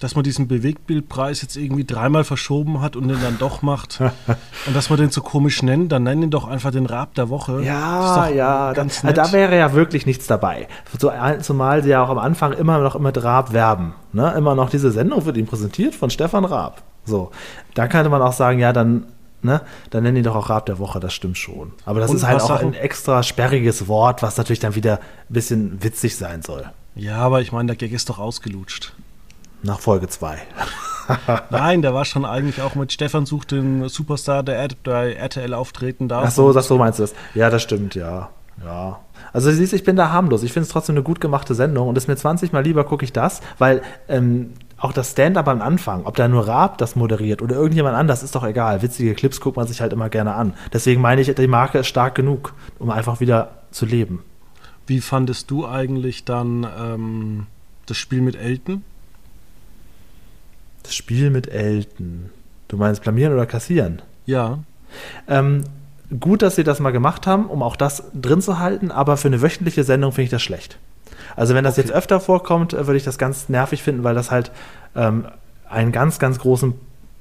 dass man diesen Bewegtbildpreis jetzt irgendwie dreimal verschoben hat und den dann doch macht und dass man den so komisch nennt, dann nenn ihn doch einfach den Rab der Woche. Ja, ja, ganz da, da, wäre ja wirklich nichts dabei. So, zumal sie ja auch am Anfang immer noch mit Raab werben. Ne? Immer noch diese Sendung wird ihm präsentiert von Stefan Raab. So, da könnte man auch sagen, ja, dann Ne? Dann nennen die doch auch Rab der Woche, das stimmt schon. Aber das und ist halt auch ein extra sperriges Wort, was natürlich dann wieder ein bisschen witzig sein soll. Ja, aber ich meine, der Gag ist doch ausgelutscht. Nach Folge 2. Nein, der war schon eigentlich auch mit Stefan sucht den Superstar, der bei RTL auftreten darf. Ach so, das, so meinst du das. Ja, das stimmt, ja. Ja. Also siehst, ich bin da harmlos. Ich finde es trotzdem eine gut gemachte Sendung und es mir 20 Mal lieber gucke ich das, weil ähm, auch das Stand-up am Anfang, ob da nur Raab das moderiert oder irgendjemand anders, ist doch egal. Witzige Clips guckt man sich halt immer gerne an. Deswegen meine ich, die Marke ist stark genug, um einfach wieder zu leben. Wie fandest du eigentlich dann ähm, das Spiel mit Elton? Das Spiel mit Elton. Du meinst blamieren oder kassieren? Ja. Ähm, gut, dass sie das mal gemacht haben, um auch das drin zu halten, aber für eine wöchentliche Sendung finde ich das schlecht. Also wenn das okay. jetzt öfter vorkommt, äh, würde ich das ganz nervig finden, weil das halt ähm, einen ganz, ganz großen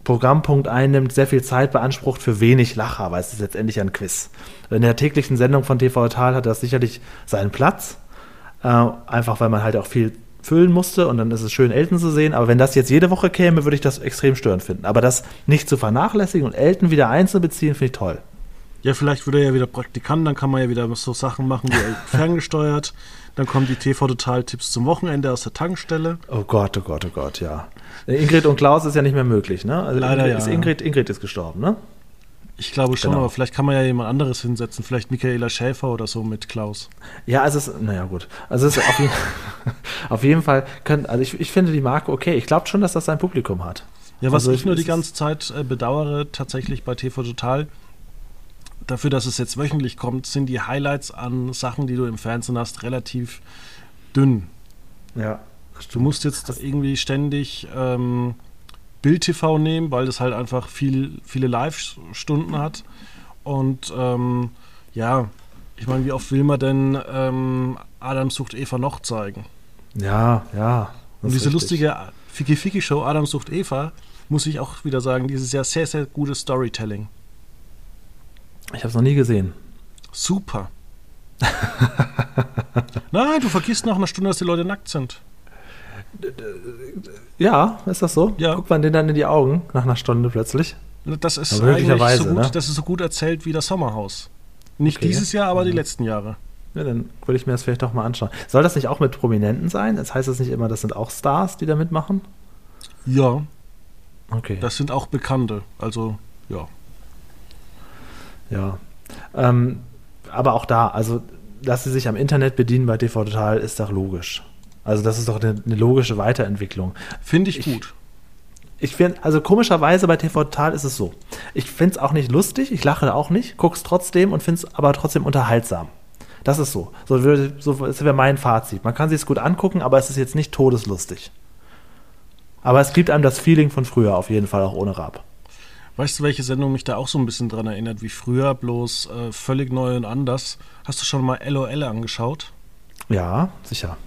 Programmpunkt einnimmt, sehr viel Zeit beansprucht für wenig Lacher, weil es ist letztendlich ein Quiz. In der täglichen Sendung von TV Total hat das sicherlich seinen Platz, äh, einfach weil man halt auch viel füllen musste und dann ist es schön, Elton zu sehen. Aber wenn das jetzt jede Woche käme, würde ich das extrem störend finden. Aber das nicht zu vernachlässigen und Elton wieder einzubeziehen, finde ich toll. Ja, vielleicht würde er ja wieder Praktikant, dann kann man ja wieder so Sachen machen wie ferngesteuert. Dann kommen die TV-Total-Tipps zum Wochenende aus der Tankstelle. Oh Gott, oh Gott, oh Gott, ja. Ingrid und Klaus ist ja nicht mehr möglich, ne? Also Leider Ingrid, ja. Ist Ingrid, Ingrid ist gestorben, ne? Ich glaube schon, genau. aber vielleicht kann man ja jemand anderes hinsetzen, vielleicht Michaela Schäfer oder so mit Klaus. Ja, also es ist, naja gut. Also es ist auf, jeden, auf jeden Fall, können, also ich, ich finde die Marke okay. Ich glaube schon, dass das sein Publikum hat. Ja, was also ich nur die ganze Zeit äh, bedauere, tatsächlich bei TV Total, dafür, dass es jetzt wöchentlich kommt, sind die Highlights an Sachen, die du im Fernsehen hast, relativ dünn. Ja. Du musst jetzt irgendwie ständig ähm, Bild-TV nehmen, weil das halt einfach viel, viele Live-Stunden hat. Und ähm, ja, ich meine, wie oft will man denn ähm, Adam sucht Eva noch zeigen? Ja, ja. Und diese lustige Fiki-Fiki-Show Adam sucht Eva, muss ich auch wieder sagen, dieses Jahr sehr, sehr gutes Storytelling. Ich habe es noch nie gesehen. Super. Nein, du vergisst nach einer Stunde, dass die Leute nackt sind. Ja, ist das so? Ja. Guckt man den dann in die Augen nach einer Stunde plötzlich? Das ist eigentlich so gut, ne? das ist so gut erzählt wie das Sommerhaus. Nicht okay. dieses Jahr, aber mhm. die letzten Jahre. Ja, dann würde ich mir das vielleicht doch mal anschauen. Soll das nicht auch mit Prominenten sein? Das heißt das nicht immer, das sind auch Stars, die da mitmachen? Ja. Okay. Das sind auch Bekannte. Also, ja. Ja. Ähm, aber auch da, also, dass sie sich am Internet bedienen bei TV Total, ist doch logisch. Also das ist doch eine, eine logische Weiterentwicklung. Finde ich, ich gut. Ich finde, also komischerweise bei TV Total ist es so. Ich finde es auch nicht lustig, ich lache auch nicht, gucke es trotzdem und finde es aber trotzdem unterhaltsam. Das ist so. So, so wäre mein Fazit. Man kann sich es gut angucken, aber es ist jetzt nicht todeslustig. Aber es gibt einem das Feeling von früher auf jeden Fall, auch ohne Rap. Weißt du, welche Sendung mich da auch so ein bisschen dran erinnert wie früher, bloß äh, völlig neu und anders? Hast du schon mal LOL angeschaut? Ja, sicher.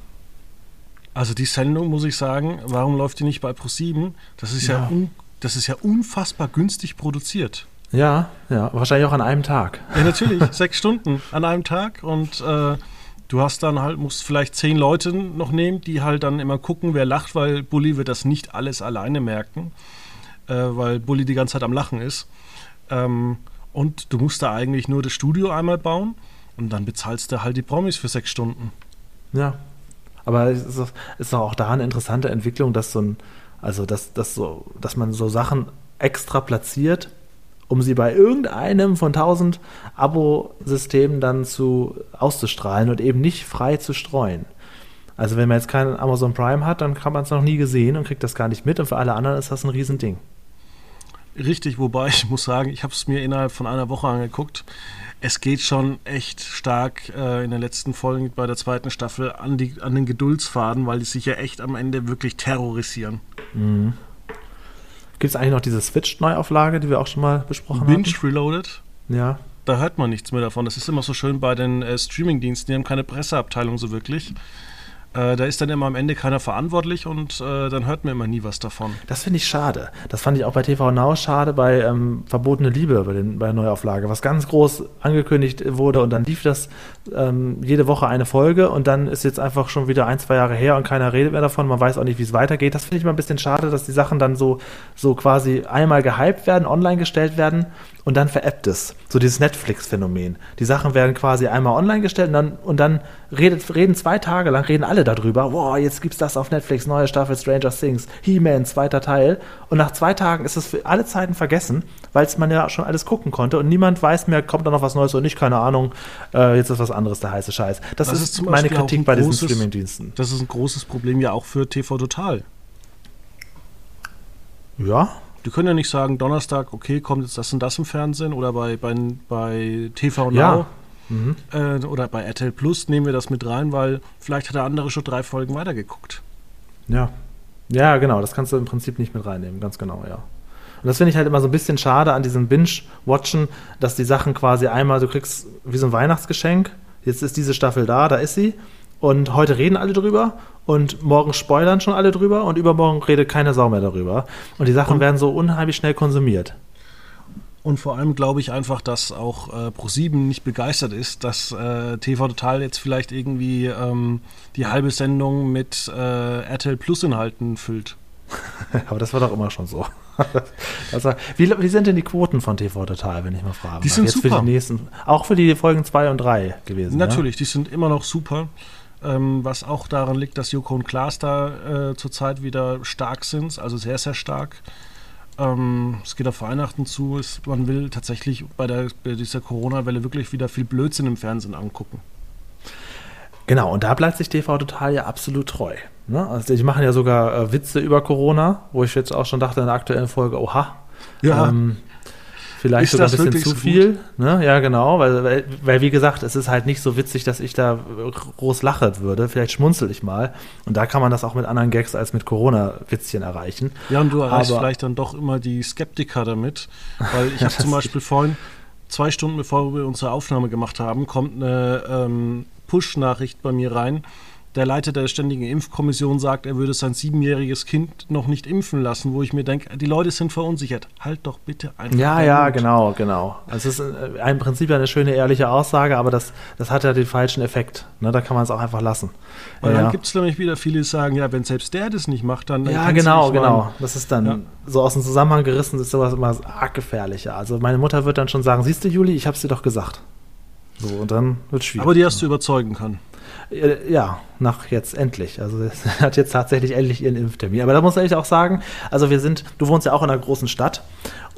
Also die Sendung, muss ich sagen, warum läuft die nicht bei Pro7? Das ist ja, ja das ist ja unfassbar günstig produziert. Ja, ja, wahrscheinlich auch an einem Tag. Ja, natürlich, sechs Stunden an einem Tag und äh, du hast dann halt, musst vielleicht zehn Leute noch nehmen, die halt dann immer gucken, wer lacht, weil Bully wird das nicht alles alleine merken, äh, weil Bully die ganze Zeit am Lachen ist. Ähm, und du musst da eigentlich nur das Studio einmal bauen und dann bezahlst du halt die Promis für sechs Stunden. Ja, aber es ist, ist auch da eine interessante Entwicklung, dass so ein, also dass, dass so, dass man so Sachen extra platziert, um sie bei irgendeinem von tausend Abo-Systemen dann zu auszustrahlen und eben nicht frei zu streuen. Also wenn man jetzt keinen Amazon Prime hat, dann kann man es noch nie gesehen und kriegt das gar nicht mit und für alle anderen ist das ein Riesending. Richtig, wobei ich muss sagen, ich habe es mir innerhalb von einer Woche angeguckt. Es geht schon echt stark äh, in den letzten Folgen bei der zweiten Staffel an, die, an den Geduldsfaden, weil die sich ja echt am Ende wirklich terrorisieren. Mhm. Gibt es eigentlich noch diese Switch-Neuauflage, die wir auch schon mal besprochen haben? Binge Reloaded? Ja. Da hört man nichts mehr davon. Das ist immer so schön bei den äh, Streaming-Diensten, die haben keine Presseabteilung so wirklich. Äh, da ist dann immer am Ende keiner verantwortlich und äh, dann hört man immer nie was davon. Das finde ich schade. Das fand ich auch bei TV Now schade, bei ähm, Verbotene Liebe, bei, den, bei der Neuauflage, was ganz groß angekündigt wurde und dann lief das ähm, jede Woche eine Folge und dann ist jetzt einfach schon wieder ein, zwei Jahre her und keiner redet mehr davon. Man weiß auch nicht, wie es weitergeht. Das finde ich mal ein bisschen schade, dass die Sachen dann so, so quasi einmal gehypt werden, online gestellt werden und dann veräppt es. So dieses Netflix-Phänomen. Die Sachen werden quasi einmal online gestellt und dann, und dann redet, reden zwei Tage lang, reden alle darüber, wow, jetzt gibt's das auf Netflix, neue Staffel Stranger Things, He-Man, zweiter Teil. Und nach zwei Tagen ist es für alle Zeiten vergessen, weil es man ja schon alles gucken konnte und niemand weiß mehr, kommt da noch was Neues oder nicht, keine Ahnung, äh, jetzt ist was anderes der heiße Scheiß. Das, das ist, ist meine Kritik bei großes, diesen Streaming-Diensten. Das ist ein großes Problem ja auch für TV Total. Ja, die können ja nicht sagen, Donnerstag, okay, kommt jetzt das und das im Fernsehen oder bei, bei, bei TV Now ja. Mhm. äh, oder bei RTL Plus nehmen wir das mit rein, weil vielleicht hat der andere schon drei Folgen weitergeguckt. Ja. Ja, genau, das kannst du im Prinzip nicht mit reinnehmen, ganz genau, ja. Und das finde ich halt immer so ein bisschen schade an diesem Binge-Watchen, dass die Sachen quasi einmal, du kriegst wie so ein Weihnachtsgeschenk, jetzt ist diese Staffel da, da ist sie, und heute reden alle drüber und morgen spoilern schon alle drüber und übermorgen redet keine Sau mehr darüber. Und die Sachen und werden so unheimlich schnell konsumiert. Und vor allem glaube ich einfach, dass auch äh, Pro7 nicht begeistert ist, dass äh, TV Total jetzt vielleicht irgendwie ähm, die halbe Sendung mit äh, RTL Plus Inhalten füllt. Aber das war doch immer schon so. also, wie, wie, sind denn die Quoten von TV Total, wenn ich mal frage? Die sind Jetzt super. Für die nächsten, auch für die Folgen 2 und 3 gewesen. Natürlich, ja? die sind immer noch super. Ähm, was auch daran liegt, dass Joko und Klaas da äh, zurzeit wieder stark sind, also sehr, sehr stark. Ähm, es geht auf Weihnachten zu. Es, man will tatsächlich bei, der, bei dieser Corona-Welle wirklich wieder viel Blödsinn im Fernsehen angucken. Genau, und da bleibt sich TV Total ja absolut treu. Ne? Also die machen ja sogar äh, Witze über Corona, wo ich jetzt auch schon dachte in der aktuellen Folge, oha. Ja. Ähm, Vielleicht ist sogar ein bisschen zu so viel. Ne? Ja, genau, weil, weil, weil, wie gesagt, es ist halt nicht so witzig, dass ich da groß lachen würde. Vielleicht schmunzel ich mal. Und da kann man das auch mit anderen Gags als mit Corona-Witzchen erreichen. Ja, und du erreichst Aber, vielleicht dann doch immer die Skeptiker damit. Weil ich habe zum Beispiel vorhin, zwei Stunden bevor wir unsere Aufnahme gemacht haben, kommt eine ähm, Push-Nachricht bei mir rein der Leiter der Ständigen Impfkommission sagt, er würde sein siebenjähriges Kind noch nicht impfen lassen, wo ich mir denke, die Leute sind verunsichert. Halt doch bitte einfach. Ja, ja, Mund. genau, genau. Also es ist äh, im Prinzip eine schöne, ehrliche Aussage, aber das, das hat ja den falschen Effekt. Ne, da kann man es auch einfach lassen. Und ja. dann gibt es nämlich wieder viele, die sagen, ja, wenn selbst der das nicht macht, dann. Ja, genau, genau. Das ist dann ja. so aus dem Zusammenhang gerissen, ist sowas immer arg gefährlicher. Also meine Mutter wird dann schon sagen, siehst du, Juli, ich hab's dir doch gesagt. So, und dann wird es schwierig. Aber die hast du überzeugen können. Äh, ja, nach jetzt endlich. Also es hat jetzt tatsächlich endlich ihren Impftermin. Aber da muss ich auch sagen, also wir sind, du wohnst ja auch in einer großen Stadt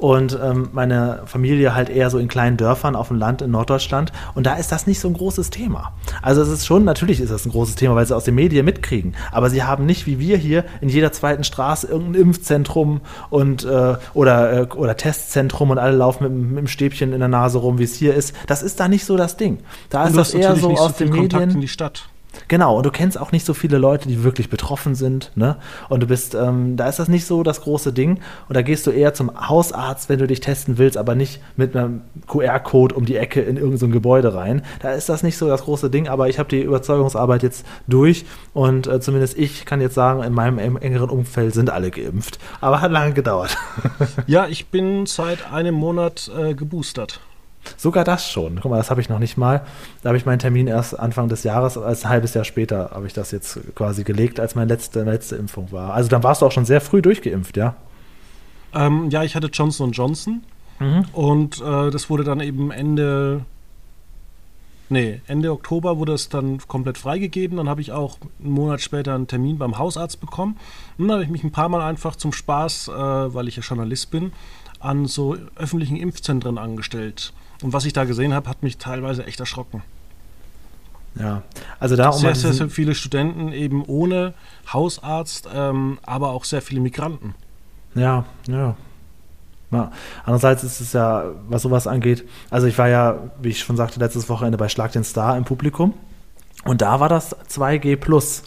und ähm, meine Familie halt eher so in kleinen Dörfern auf dem Land in Norddeutschland und da ist das nicht so ein großes Thema. Also es ist schon, natürlich ist das ein großes Thema, weil sie aus den Medien mitkriegen, aber sie haben nicht wie wir hier in jeder zweiten Straße irgendein Impfzentrum und äh, oder, äh, oder Testzentrum und alle laufen mit, mit dem Stäbchen in der Nase rum, wie es hier ist. Das ist da nicht so das Ding. Da ist das eher so aus so den Medien. Kontakt in die Stadt. Genau, und du kennst auch nicht so viele Leute, die wirklich betroffen sind, ne? Und du bist, ähm, da ist das nicht so das große Ding. Und da gehst du eher zum Hausarzt, wenn du dich testen willst, aber nicht mit einem QR-Code um die Ecke in irgendein so Gebäude rein. Da ist das nicht so das große Ding, aber ich habe die Überzeugungsarbeit jetzt durch und äh, zumindest ich kann jetzt sagen, in meinem engeren Umfeld sind alle geimpft. Aber hat lange gedauert. ja, ich bin seit einem Monat äh, geboostert. Sogar das schon. Guck mal, das habe ich noch nicht mal. Da habe ich meinen Termin erst Anfang des Jahres, als ein halbes Jahr später habe ich das jetzt quasi gelegt, als meine letzte, letzte Impfung war. Also dann warst du auch schon sehr früh durchgeimpft, ja? Ähm, ja, ich hatte Johnson Johnson mhm. und äh, das wurde dann eben Ende, nee, Ende Oktober wurde es dann komplett freigegeben. Dann habe ich auch einen Monat später einen Termin beim Hausarzt bekommen. Und dann habe ich mich ein paar Mal einfach zum Spaß, äh, weil ich ja Journalist bin, an so öffentlichen Impfzentren angestellt. Und was ich da gesehen habe, hat mich teilweise echt erschrocken. Ja, also da sehr, sehr, sehr viele Studenten eben ohne Hausarzt, ähm, aber auch sehr viele Migranten. Ja, ja. Ja. Andererseits ist es ja, was sowas angeht, also ich war ja, wie ich schon sagte, letztes Wochenende bei Schlag den Star im Publikum und da war das 2G Plus.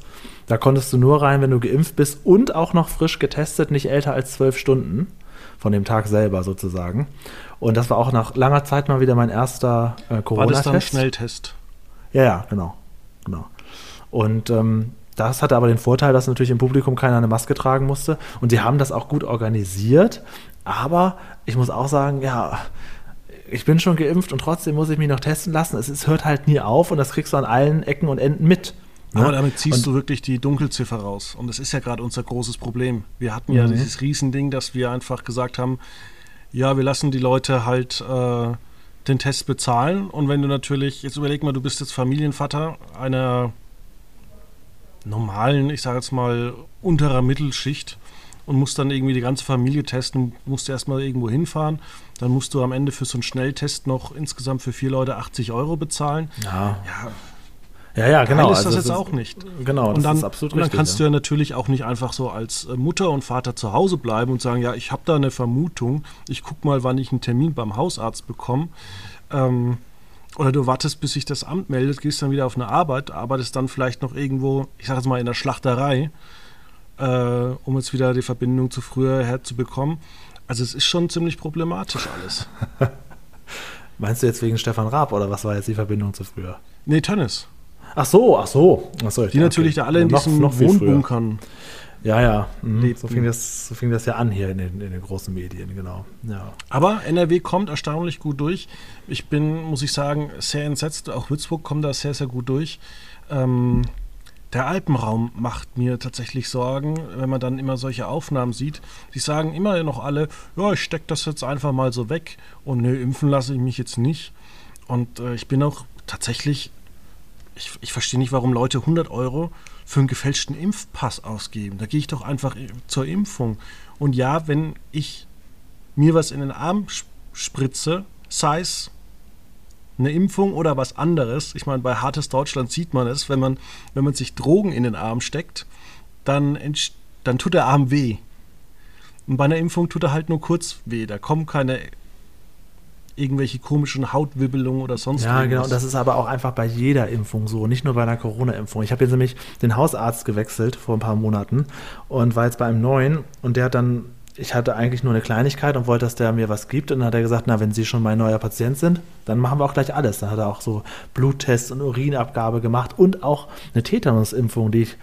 Da konntest du nur rein, wenn du geimpft bist und auch noch frisch getestet, nicht älter als zwölf Stunden von dem Tag selber sozusagen. Und das war auch nach langer Zeit mal wieder mein erster äh, Corona-Test. War das dann Schnelltest? Ja, ja, genau. genau. Und ähm, das hatte aber den Vorteil, dass natürlich im Publikum keiner eine Maske tragen musste. Und sie haben das auch gut organisiert. Aber ich muss auch sagen, ja, ich bin schon geimpft und trotzdem muss ich mich noch testen lassen. Es, es hört halt nie auf und das kriegst du an allen Ecken und Enden mit. Aber damit ziehst und, du wirklich die Dunkelziffer raus. Und das ist ja gerade unser großes Problem. Wir hatten ja mhm. dieses Riesending, dass wir einfach gesagt haben, ja, wir lassen die Leute halt äh, den Test bezahlen. Und wenn du natürlich, jetzt überleg mal, du bist jetzt Familienvater einer normalen, ich sage jetzt mal, unterer Mittelschicht und musst dann irgendwie die ganze Familie testen, musst erstmal irgendwo hinfahren. Dann musst du am Ende für so einen Schnelltest noch insgesamt für vier Leute 80 Euro bezahlen. Ja. ja. Ja, ja, genau. Geil ist das also, jetzt auch nicht. Genau, das und dann, ist absolut Und dann richtig, kannst ja. du ja natürlich auch nicht einfach so als äh, Mutter und Vater zu Hause bleiben und sagen, ja, ich habe da eine Vermutung, ich gucke mal, wann ich einen Termin beim Hausarzt bekomme. Ähm, oder du wartest, bis sich das Amt meldet, gehst dann wieder auf eine Arbeit, arbeitest dann vielleicht noch irgendwo, ich sage jetzt mal in der Schlachterei, äh, um jetzt wieder die Verbindung zu früher herzubekommen. Also es ist schon ziemlich problematisch alles. Meinst du jetzt wegen Stefan Raab oder was war jetzt die Verbindung zu früher? Nee, Tennis. Ach so, ach so. Ach so die natürlich da alle in diesen noch Wohnbunkern ja, ja. Mhm. So, fing das, so fing das ja an hier in den, in den großen Medien, genau. Ja. Aber NRW kommt erstaunlich gut durch. Ich bin, muss ich sagen, sehr entsetzt. Auch Würzburg kommt da sehr, sehr gut durch. Ähm, der Alpenraum macht mir tatsächlich Sorgen, wenn man dann immer solche Aufnahmen sieht. Die sagen immer noch alle, ja, ich stecke das jetzt einfach mal so weg und nö, impfen lasse ich mich jetzt nicht. Und äh, ich bin auch tatsächlich, ich, ich verstehe nicht, warum Leute 100 Euro für einen gefälschten Impfpass ausgeben. Da gehe ich doch einfach zur Impfung. Und ja, wenn ich mir was in den Arm spritze, sei es eine Impfung oder was anderes. Ich meine, bei Hartes Deutschland sieht man es, wenn man, wenn man sich Drogen in den Arm steckt, dann, dann tut der Arm weh. Und bei einer Impfung tut er halt nur kurz weh. Da kommen keine irgendwelche komischen Hautwibbelungen oder sonst ja, irgendwas. Ja, genau. Das ist aber auch einfach bei jeder Impfung so, nicht nur bei einer Corona-Impfung. Ich habe jetzt nämlich den Hausarzt gewechselt vor ein paar Monaten und war jetzt bei einem neuen und der hat dann, ich hatte eigentlich nur eine Kleinigkeit und wollte, dass der mir was gibt und dann hat er gesagt, na, wenn Sie schon mein neuer Patient sind, dann machen wir auch gleich alles. Dann hat er auch so Bluttests und Urinabgabe gemacht und auch eine Tetanusimpfung, die ich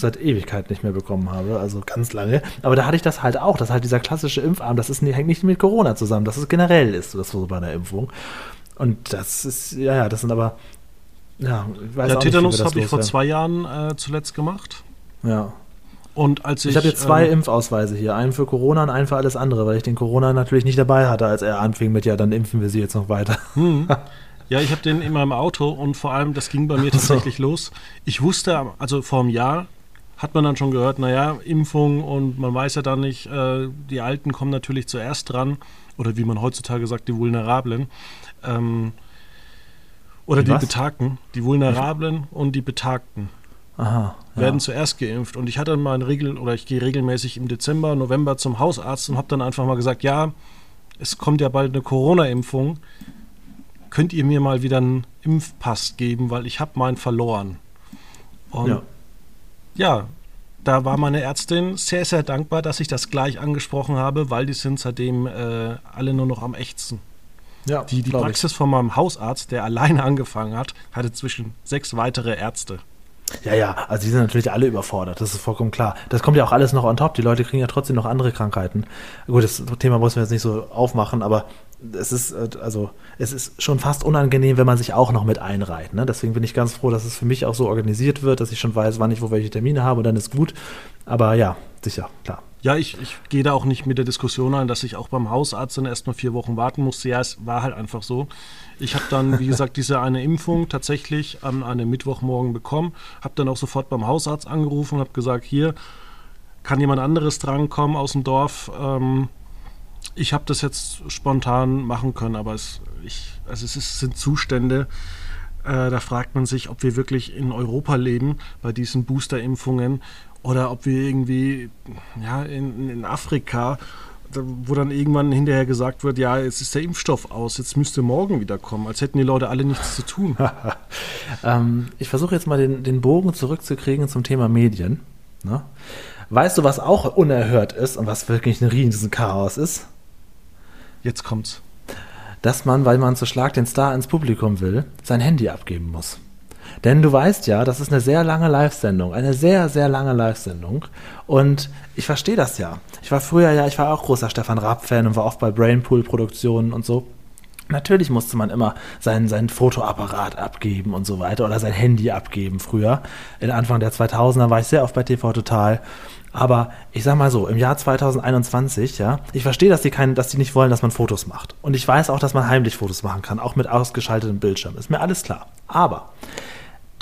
seit Ewigkeit nicht mehr bekommen habe, also ganz lange. Aber da hatte ich das halt auch, das ist halt dieser klassische Impfarm, das ist, hängt nicht mit Corona zusammen, das ist generell ist das so bei einer Impfung. Und das ist, ja, ja, das sind aber, ja, ich weiß ja, Tetanus habe ich vor zwei Jahren äh, zuletzt gemacht. Ja. Und als ich. Ich habe jetzt zwei ähm, Impfausweise hier. Einen für Corona und einen für alles andere, weil ich den Corona natürlich nicht dabei hatte, als er anfing mit, ja, dann impfen wir sie jetzt noch weiter. Hm. Ja, ich habe den immer im Auto und vor allem, das ging bei mir tatsächlich so. los. Ich wusste, also vor einem Jahr hat man dann schon gehört, naja, Impfung und man weiß ja dann nicht, äh, die Alten kommen natürlich zuerst dran, oder wie man heutzutage sagt, die Vulnerablen. Ähm, oder die, die Betagten, die Vulnerablen und die Betagten. Aha, ja. werden zuerst geimpft. Und ich hatte mal ein Regel, oder ich gehe regelmäßig im Dezember, November zum Hausarzt und habe dann einfach mal gesagt, ja, es kommt ja bald eine Corona-Impfung. Könnt ihr mir mal wieder einen Impfpass geben, weil ich habe meinen verloren. Und ja ja, da war meine Ärztin sehr, sehr dankbar, dass ich das gleich angesprochen habe, weil die sind seitdem äh, alle nur noch am ächzen. Ja, die die Praxis ich. von meinem Hausarzt, der alleine angefangen hat, hatte zwischen sechs weitere Ärzte. Ja, ja, also die sind natürlich alle überfordert, das ist vollkommen klar. Das kommt ja auch alles noch on top. Die Leute kriegen ja trotzdem noch andere Krankheiten. Gut, das Thema müssen wir jetzt nicht so aufmachen, aber es ist, äh, also, es ist schon fast unangenehm, wenn man sich auch noch mit einreiht. Ne? Deswegen bin ich ganz froh, dass es für mich auch so organisiert wird, dass ich schon weiß, wann ich wo welche Termine habe und dann ist gut. Aber ja, sicher, klar. Ja, ich, ich gehe da auch nicht mit der Diskussion ein, dass ich auch beim Hausarzt dann erstmal vier Wochen warten musste. Ja, es war halt einfach so. Ich habe dann, wie gesagt, diese eine Impfung tatsächlich an einem Mittwochmorgen bekommen, habe dann auch sofort beim Hausarzt angerufen und habe gesagt, hier kann jemand anderes drankommen aus dem Dorf. Ähm, ich habe das jetzt spontan machen können, aber es, ich, also es ist, sind Zustände, äh, da fragt man sich, ob wir wirklich in Europa leben bei diesen Booster-Impfungen oder ob wir irgendwie ja, in, in Afrika wo dann irgendwann hinterher gesagt wird, ja, jetzt ist der Impfstoff aus, jetzt müsste morgen wieder kommen, als hätten die Leute alle nichts zu tun. ähm, ich versuche jetzt mal den, den Bogen zurückzukriegen zum Thema Medien. Ne? Weißt du, was auch unerhört ist und was wirklich ein riesen Chaos ist? Jetzt kommt's. Dass man, weil man zu Schlag den Star ins Publikum will, sein Handy abgeben muss. Denn du weißt ja, das ist eine sehr lange Live-Sendung, eine sehr, sehr lange Live-Sendung. Und ich verstehe das ja. Ich war früher ja, ich war auch großer Stefan Raab-Fan und war oft bei Brainpool-Produktionen und so. Natürlich musste man immer seinen, seinen Fotoapparat abgeben und so weiter oder sein Handy abgeben früher. In Anfang der 2000er war ich sehr oft bei TV Total. Aber ich sag mal so, im Jahr 2021, ja, ich verstehe, dass die keinen, dass die nicht wollen, dass man Fotos macht. Und ich weiß auch, dass man heimlich Fotos machen kann, auch mit ausgeschaltetem Bildschirm. Ist mir alles klar. Aber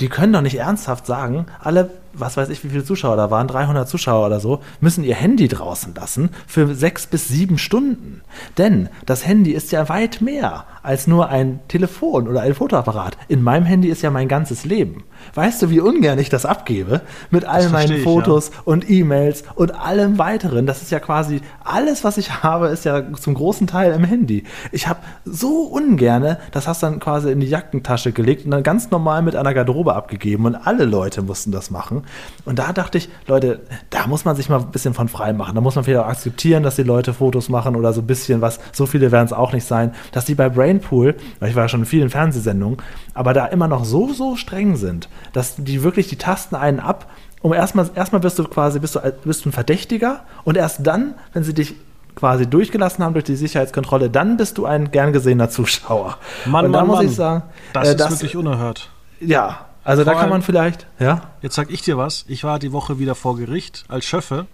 die können doch nicht ernsthaft sagen, alle, was weiß ich, wie viele Zuschauer da waren, 300 Zuschauer oder so, müssen ihr Handy draußen lassen für sechs bis sieben Stunden. Denn das Handy ist ja weit mehr als nur ein Telefon oder ein Fotoapparat. In meinem Handy ist ja mein ganzes Leben. Weißt du, wie ungern ich das abgebe? Mit all meinen Fotos ja. und E-Mails und allem weiteren. Das ist ja quasi alles, was ich habe, ist ja zum großen Teil im Handy. Ich habe so ungerne, das hast du dann quasi in die Jackentasche gelegt und dann ganz normal mit einer Garderobe abgegeben und alle Leute mussten das machen. Und da dachte ich, Leute, da muss man sich mal ein bisschen von frei machen. Da muss man vielleicht auch akzeptieren, dass die Leute Fotos machen oder so ein bisschen was. So viele werden es auch nicht sein, dass die bei Brainpool, weil ich war ja schon in vielen Fernsehsendungen, aber da immer noch so, so streng sind, dass die wirklich die Tasten einen ab, um erstmal, erstmal bist du quasi, bist du, bist du ein Verdächtiger und erst dann, wenn sie dich quasi durchgelassen haben durch die Sicherheitskontrolle, dann bist du ein gern gesehener Zuschauer. Mann, und da muss Mann. ich sagen, das äh, ist das, wirklich unerhört. Ja, also Vor da kann man vielleicht, ja. Jetzt sag ich dir was, ich war die Woche wieder vor Gericht als Schöffe.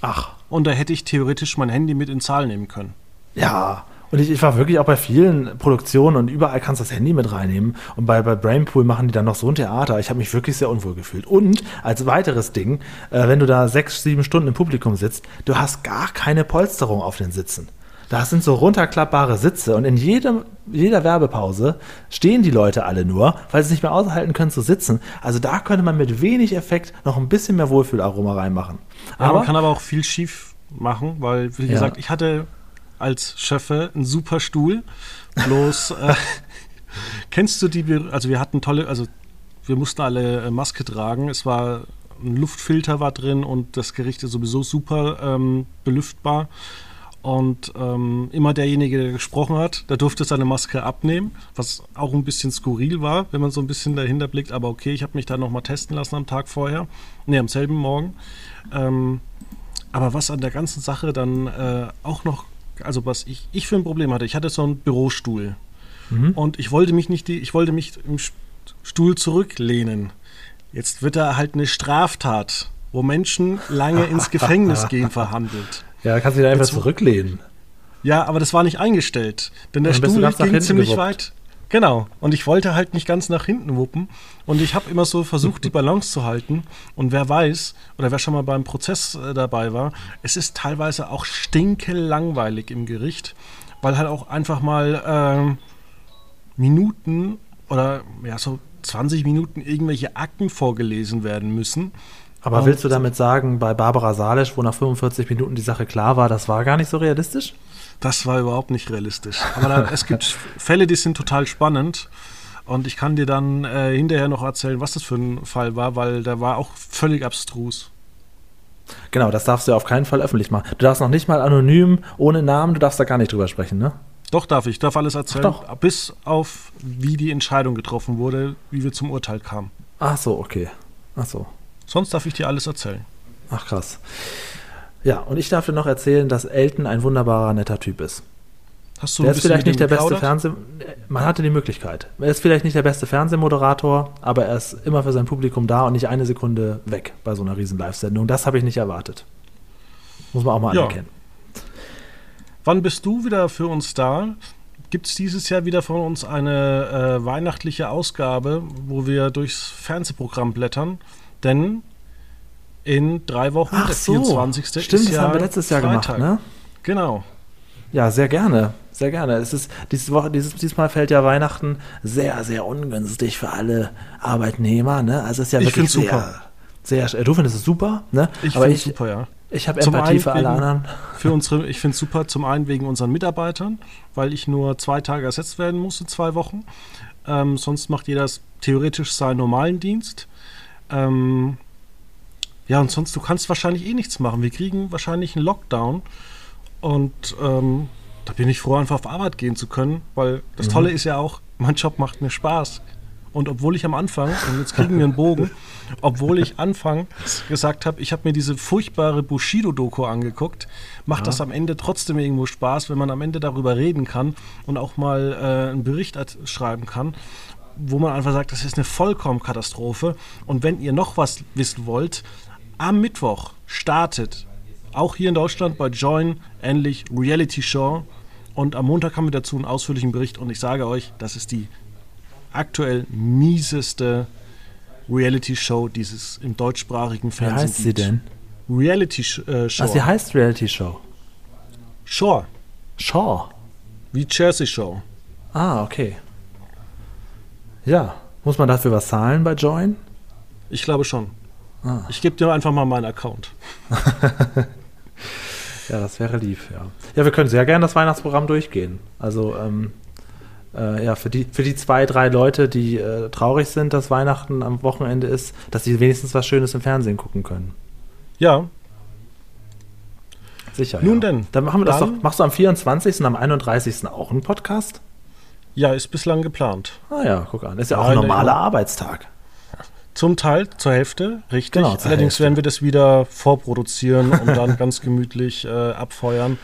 Ach. Und da hätte ich theoretisch mein Handy mit in Zahl nehmen können. Ja, und ich, ich, war wirklich auch bei vielen Produktionen und überall kannst du das Handy mit reinnehmen. Und bei, bei Brainpool machen die dann noch so ein Theater. Ich habe mich wirklich sehr unwohl gefühlt. Und als weiteres Ding, äh, wenn du da sechs, sieben Stunden im Publikum sitzt, du hast gar keine Polsterung auf den Sitzen. Das sind so runterklappbare Sitze und in jedem, jeder Werbepause stehen die Leute alle nur, weil sie es nicht mehr aushalten können zu sitzen. Also da könnte man mit wenig Effekt noch ein bisschen mehr Wohlfühlaroma reinmachen. Ja, aber, man kann aber auch viel schief machen, weil, wie ja. gesagt, ich hatte als Schöffe einen super Stuhl. Bloß, äh, kennst du die, also wir hatten tolle, also wir mussten alle äh, Maske tragen. Es war ein Luftfilter war drin und das Gericht ist sowieso super ähm, belüftbar. Und ähm, immer derjenige, der gesprochen hat, der durfte seine Maske abnehmen, was auch ein bisschen skurril war, wenn man so ein bisschen dahinter blickt. Aber okay, ich habe mich da nochmal testen lassen am Tag vorher. Ne, am selben Morgen. Ähm, aber was an der ganzen Sache dann äh, auch noch also was ich, ich für ein Problem hatte, ich hatte so einen Bürostuhl mhm. und ich wollte mich nicht, die, ich wollte mich im Stuhl zurücklehnen. Jetzt wird da halt eine Straftat, wo Menschen lange ins Gefängnis gehen, verhandelt. Ja, kannst du dich da einfach zurücklehnen. Ja, aber das war nicht eingestellt, denn der Stuhl ging ziemlich gewuppt. weit. Genau. Und ich wollte halt nicht ganz nach hinten wuppen. Und ich habe immer so versucht, die Balance zu halten. Und wer weiß, oder wer schon mal beim Prozess äh, dabei war, es ist teilweise auch stinkelangweilig im Gericht, weil halt auch einfach mal äh, Minuten oder ja, so 20 Minuten irgendwelche Akten vorgelesen werden müssen. Aber Und willst du damit sagen, bei Barbara Salisch, wo nach 45 Minuten die Sache klar war, das war gar nicht so realistisch? Das war überhaupt nicht realistisch. Aber da, es gibt Fälle, die sind total spannend. Und ich kann dir dann äh, hinterher noch erzählen, was das für ein Fall war, weil der war auch völlig abstrus. Genau, das darfst du auf keinen Fall öffentlich machen. Du darfst noch nicht mal anonym, ohne Namen, du darfst da gar nicht drüber sprechen, ne? Doch, darf ich. Ich darf alles erzählen. Ach, bis auf, wie die Entscheidung getroffen wurde, wie wir zum Urteil kamen. Ach so, okay. Ach so. Sonst darf ich dir alles erzählen. Ach krass. Ja, und ich darf dir noch erzählen, dass Elton ein wunderbarer, netter Typ ist. Hast du der ist vielleicht nicht der beste Fernseh... Man hatte die Möglichkeit. Er ist vielleicht nicht der beste Fernsehmoderator, aber er ist immer für sein Publikum da und nicht eine Sekunde weg bei so einer riesen Live-Sendung. Das habe ich nicht erwartet. Muss man auch mal ja. anerkennen. Wann bist du wieder für uns da? Gibt es dieses Jahr wieder von uns eine äh, weihnachtliche Ausgabe, wo wir durchs Fernsehprogramm blättern? Denn in drei Wochen, Ach der so. 24. Stimmt, das haben wir letztes Jahr Freitag. gemacht, ne? Genau. Ja, sehr gerne. Sehr gerne. Es ist, diese Woche, dieses, diesmal fällt ja Weihnachten sehr, sehr ungünstig für alle Arbeitnehmer. Ne? Also es ist ja ich wirklich sehr, super. sehr. Du findest es super, ne? Ich finde es super, ja. Ich habe Empathie für alle anderen. Für unsere, ich finde es super, zum einen wegen unseren Mitarbeitern, weil ich nur zwei Tage ersetzt werden muss in zwei Wochen. Ähm, sonst macht jeder theoretisch seinen normalen Dienst. Ähm, ja, und sonst, du kannst wahrscheinlich eh nichts machen. Wir kriegen wahrscheinlich einen Lockdown. Und ähm, da bin ich froh, einfach auf Arbeit gehen zu können, weil das Tolle ist ja auch, mein Job macht mir Spaß. Und obwohl ich am Anfang, und jetzt kriegen wir einen Bogen, obwohl ich anfangs gesagt habe, ich habe mir diese furchtbare Bushido-Doku angeguckt, macht das am Ende trotzdem irgendwo Spaß, wenn man am Ende darüber reden kann und auch mal äh, einen Bericht schreiben kann, wo man einfach sagt, das ist eine vollkommen Katastrophe. Und wenn ihr noch was wissen wollt, am Mittwoch startet auch hier in Deutschland bei Join endlich Reality Show. Und am Montag haben wir dazu einen ausführlichen Bericht. Und ich sage euch, das ist die aktuell mieseste Reality Show, die es im deutschsprachigen Wie Fernsehen heißt sie gibt. denn? Reality äh, Show. Ach, sie heißt Reality Show. Shore, Shaw. wie Jersey Show. Ah, okay. Ja. Muss man dafür was zahlen bei Join? Ich glaube schon. Ah. Ich gebe dir einfach mal meinen Account. Ja, das wäre lieb, ja. Ja, wir können sehr gerne das Weihnachtsprogramm durchgehen. Also, ähm, äh, ja, für die, für die zwei, drei Leute, die äh, traurig sind, dass Weihnachten am Wochenende ist, dass sie wenigstens was Schönes im Fernsehen gucken können. Ja, Sicher. Nun ja. denn, Dann machen wir das dann- doch. Machst du am 24. und am 31. auch einen Podcast? Ja, ist bislang geplant. Ah ja, guck an. Ist ja Ja, auch ein normaler Arbeitstag. Zum Teil zur Hälfte, richtig. Genau, zur Allerdings Hälfte. werden wir das wieder vorproduzieren und dann ganz gemütlich äh, abfeuern.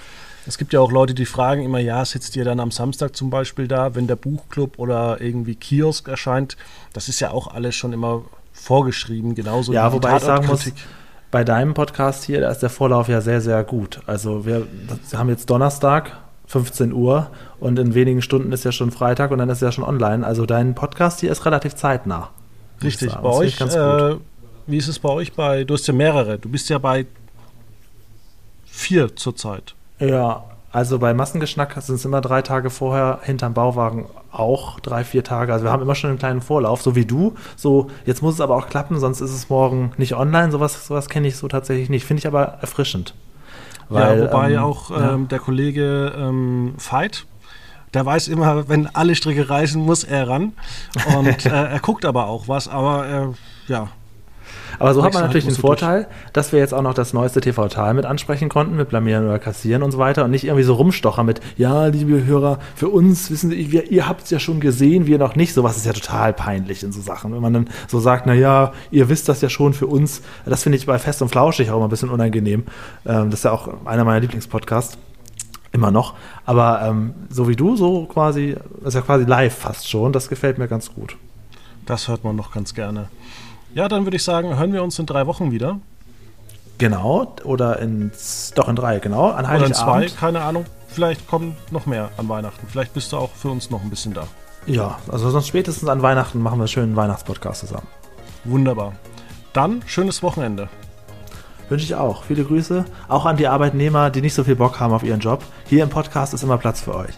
Es gibt ja auch Leute, die fragen immer, ja, sitzt ihr dann am Samstag zum Beispiel da, wenn der Buchclub oder irgendwie Kiosk erscheint? Das ist ja auch alles schon immer vorgeschrieben, genauso Ja, wie wobei ich sagen muss, bei deinem Podcast hier, da ist der Vorlauf ja sehr, sehr gut. Also wir haben jetzt Donnerstag, 15 Uhr und in wenigen Stunden ist ja schon Freitag und dann ist ja schon online. Also dein Podcast hier ist relativ zeitnah. Richtig, bei euch, ich ganz gut. äh, wie ist es bei euch bei, du hast ja mehrere, du bist ja bei vier zurzeit. Ja, also bei Massengeschnack sind es immer drei Tage vorher, hinterm Bauwagen auch drei, vier Tage. Also wir haben immer schon einen kleinen Vorlauf, so wie du. So, jetzt muss es aber auch klappen, sonst ist es morgen nicht online. Sowas, sowas kenne ich so tatsächlich nicht. Finde ich aber erfrischend. Weil, ja, wobei ähm, auch ja. ähm, der Kollege ähm, Veit, der weiß immer, wenn alle Stricke reißen, muss er ran. Und äh, er guckt aber auch was, aber äh, ja. Aber so hat man natürlich den Vorteil, dass wir jetzt auch noch das neueste TV-Tal mit ansprechen konnten, mit Blamieren oder Kassieren und so weiter und nicht irgendwie so rumstochern mit, ja, liebe Hörer, für uns, wissen Sie, wir, ihr habt es ja schon gesehen, wir noch nicht. Sowas ist ja total peinlich in so Sachen. Wenn man dann so sagt, na ja, ihr wisst das ja schon für uns. Das finde ich bei Fest und Flauschig auch immer ein bisschen unangenehm. Ähm, das ist ja auch einer meiner Lieblingspodcasts. Immer noch. Aber ähm, so wie du, so quasi, das ist ja quasi live fast schon. Das gefällt mir ganz gut. Das hört man noch ganz gerne. Ja, dann würde ich sagen, hören wir uns in drei Wochen wieder. Genau. Oder in, doch in drei, genau. An Oder in zwei, Heiligabend. keine Ahnung. Vielleicht kommen noch mehr an Weihnachten. Vielleicht bist du auch für uns noch ein bisschen da. Ja, also sonst spätestens an Weihnachten machen wir einen schönen Weihnachtspodcast zusammen. Wunderbar. Dann schönes Wochenende. Wünsche ich auch. Viele Grüße. Auch an die Arbeitnehmer, die nicht so viel Bock haben auf ihren Job. Hier im Podcast ist immer Platz für euch.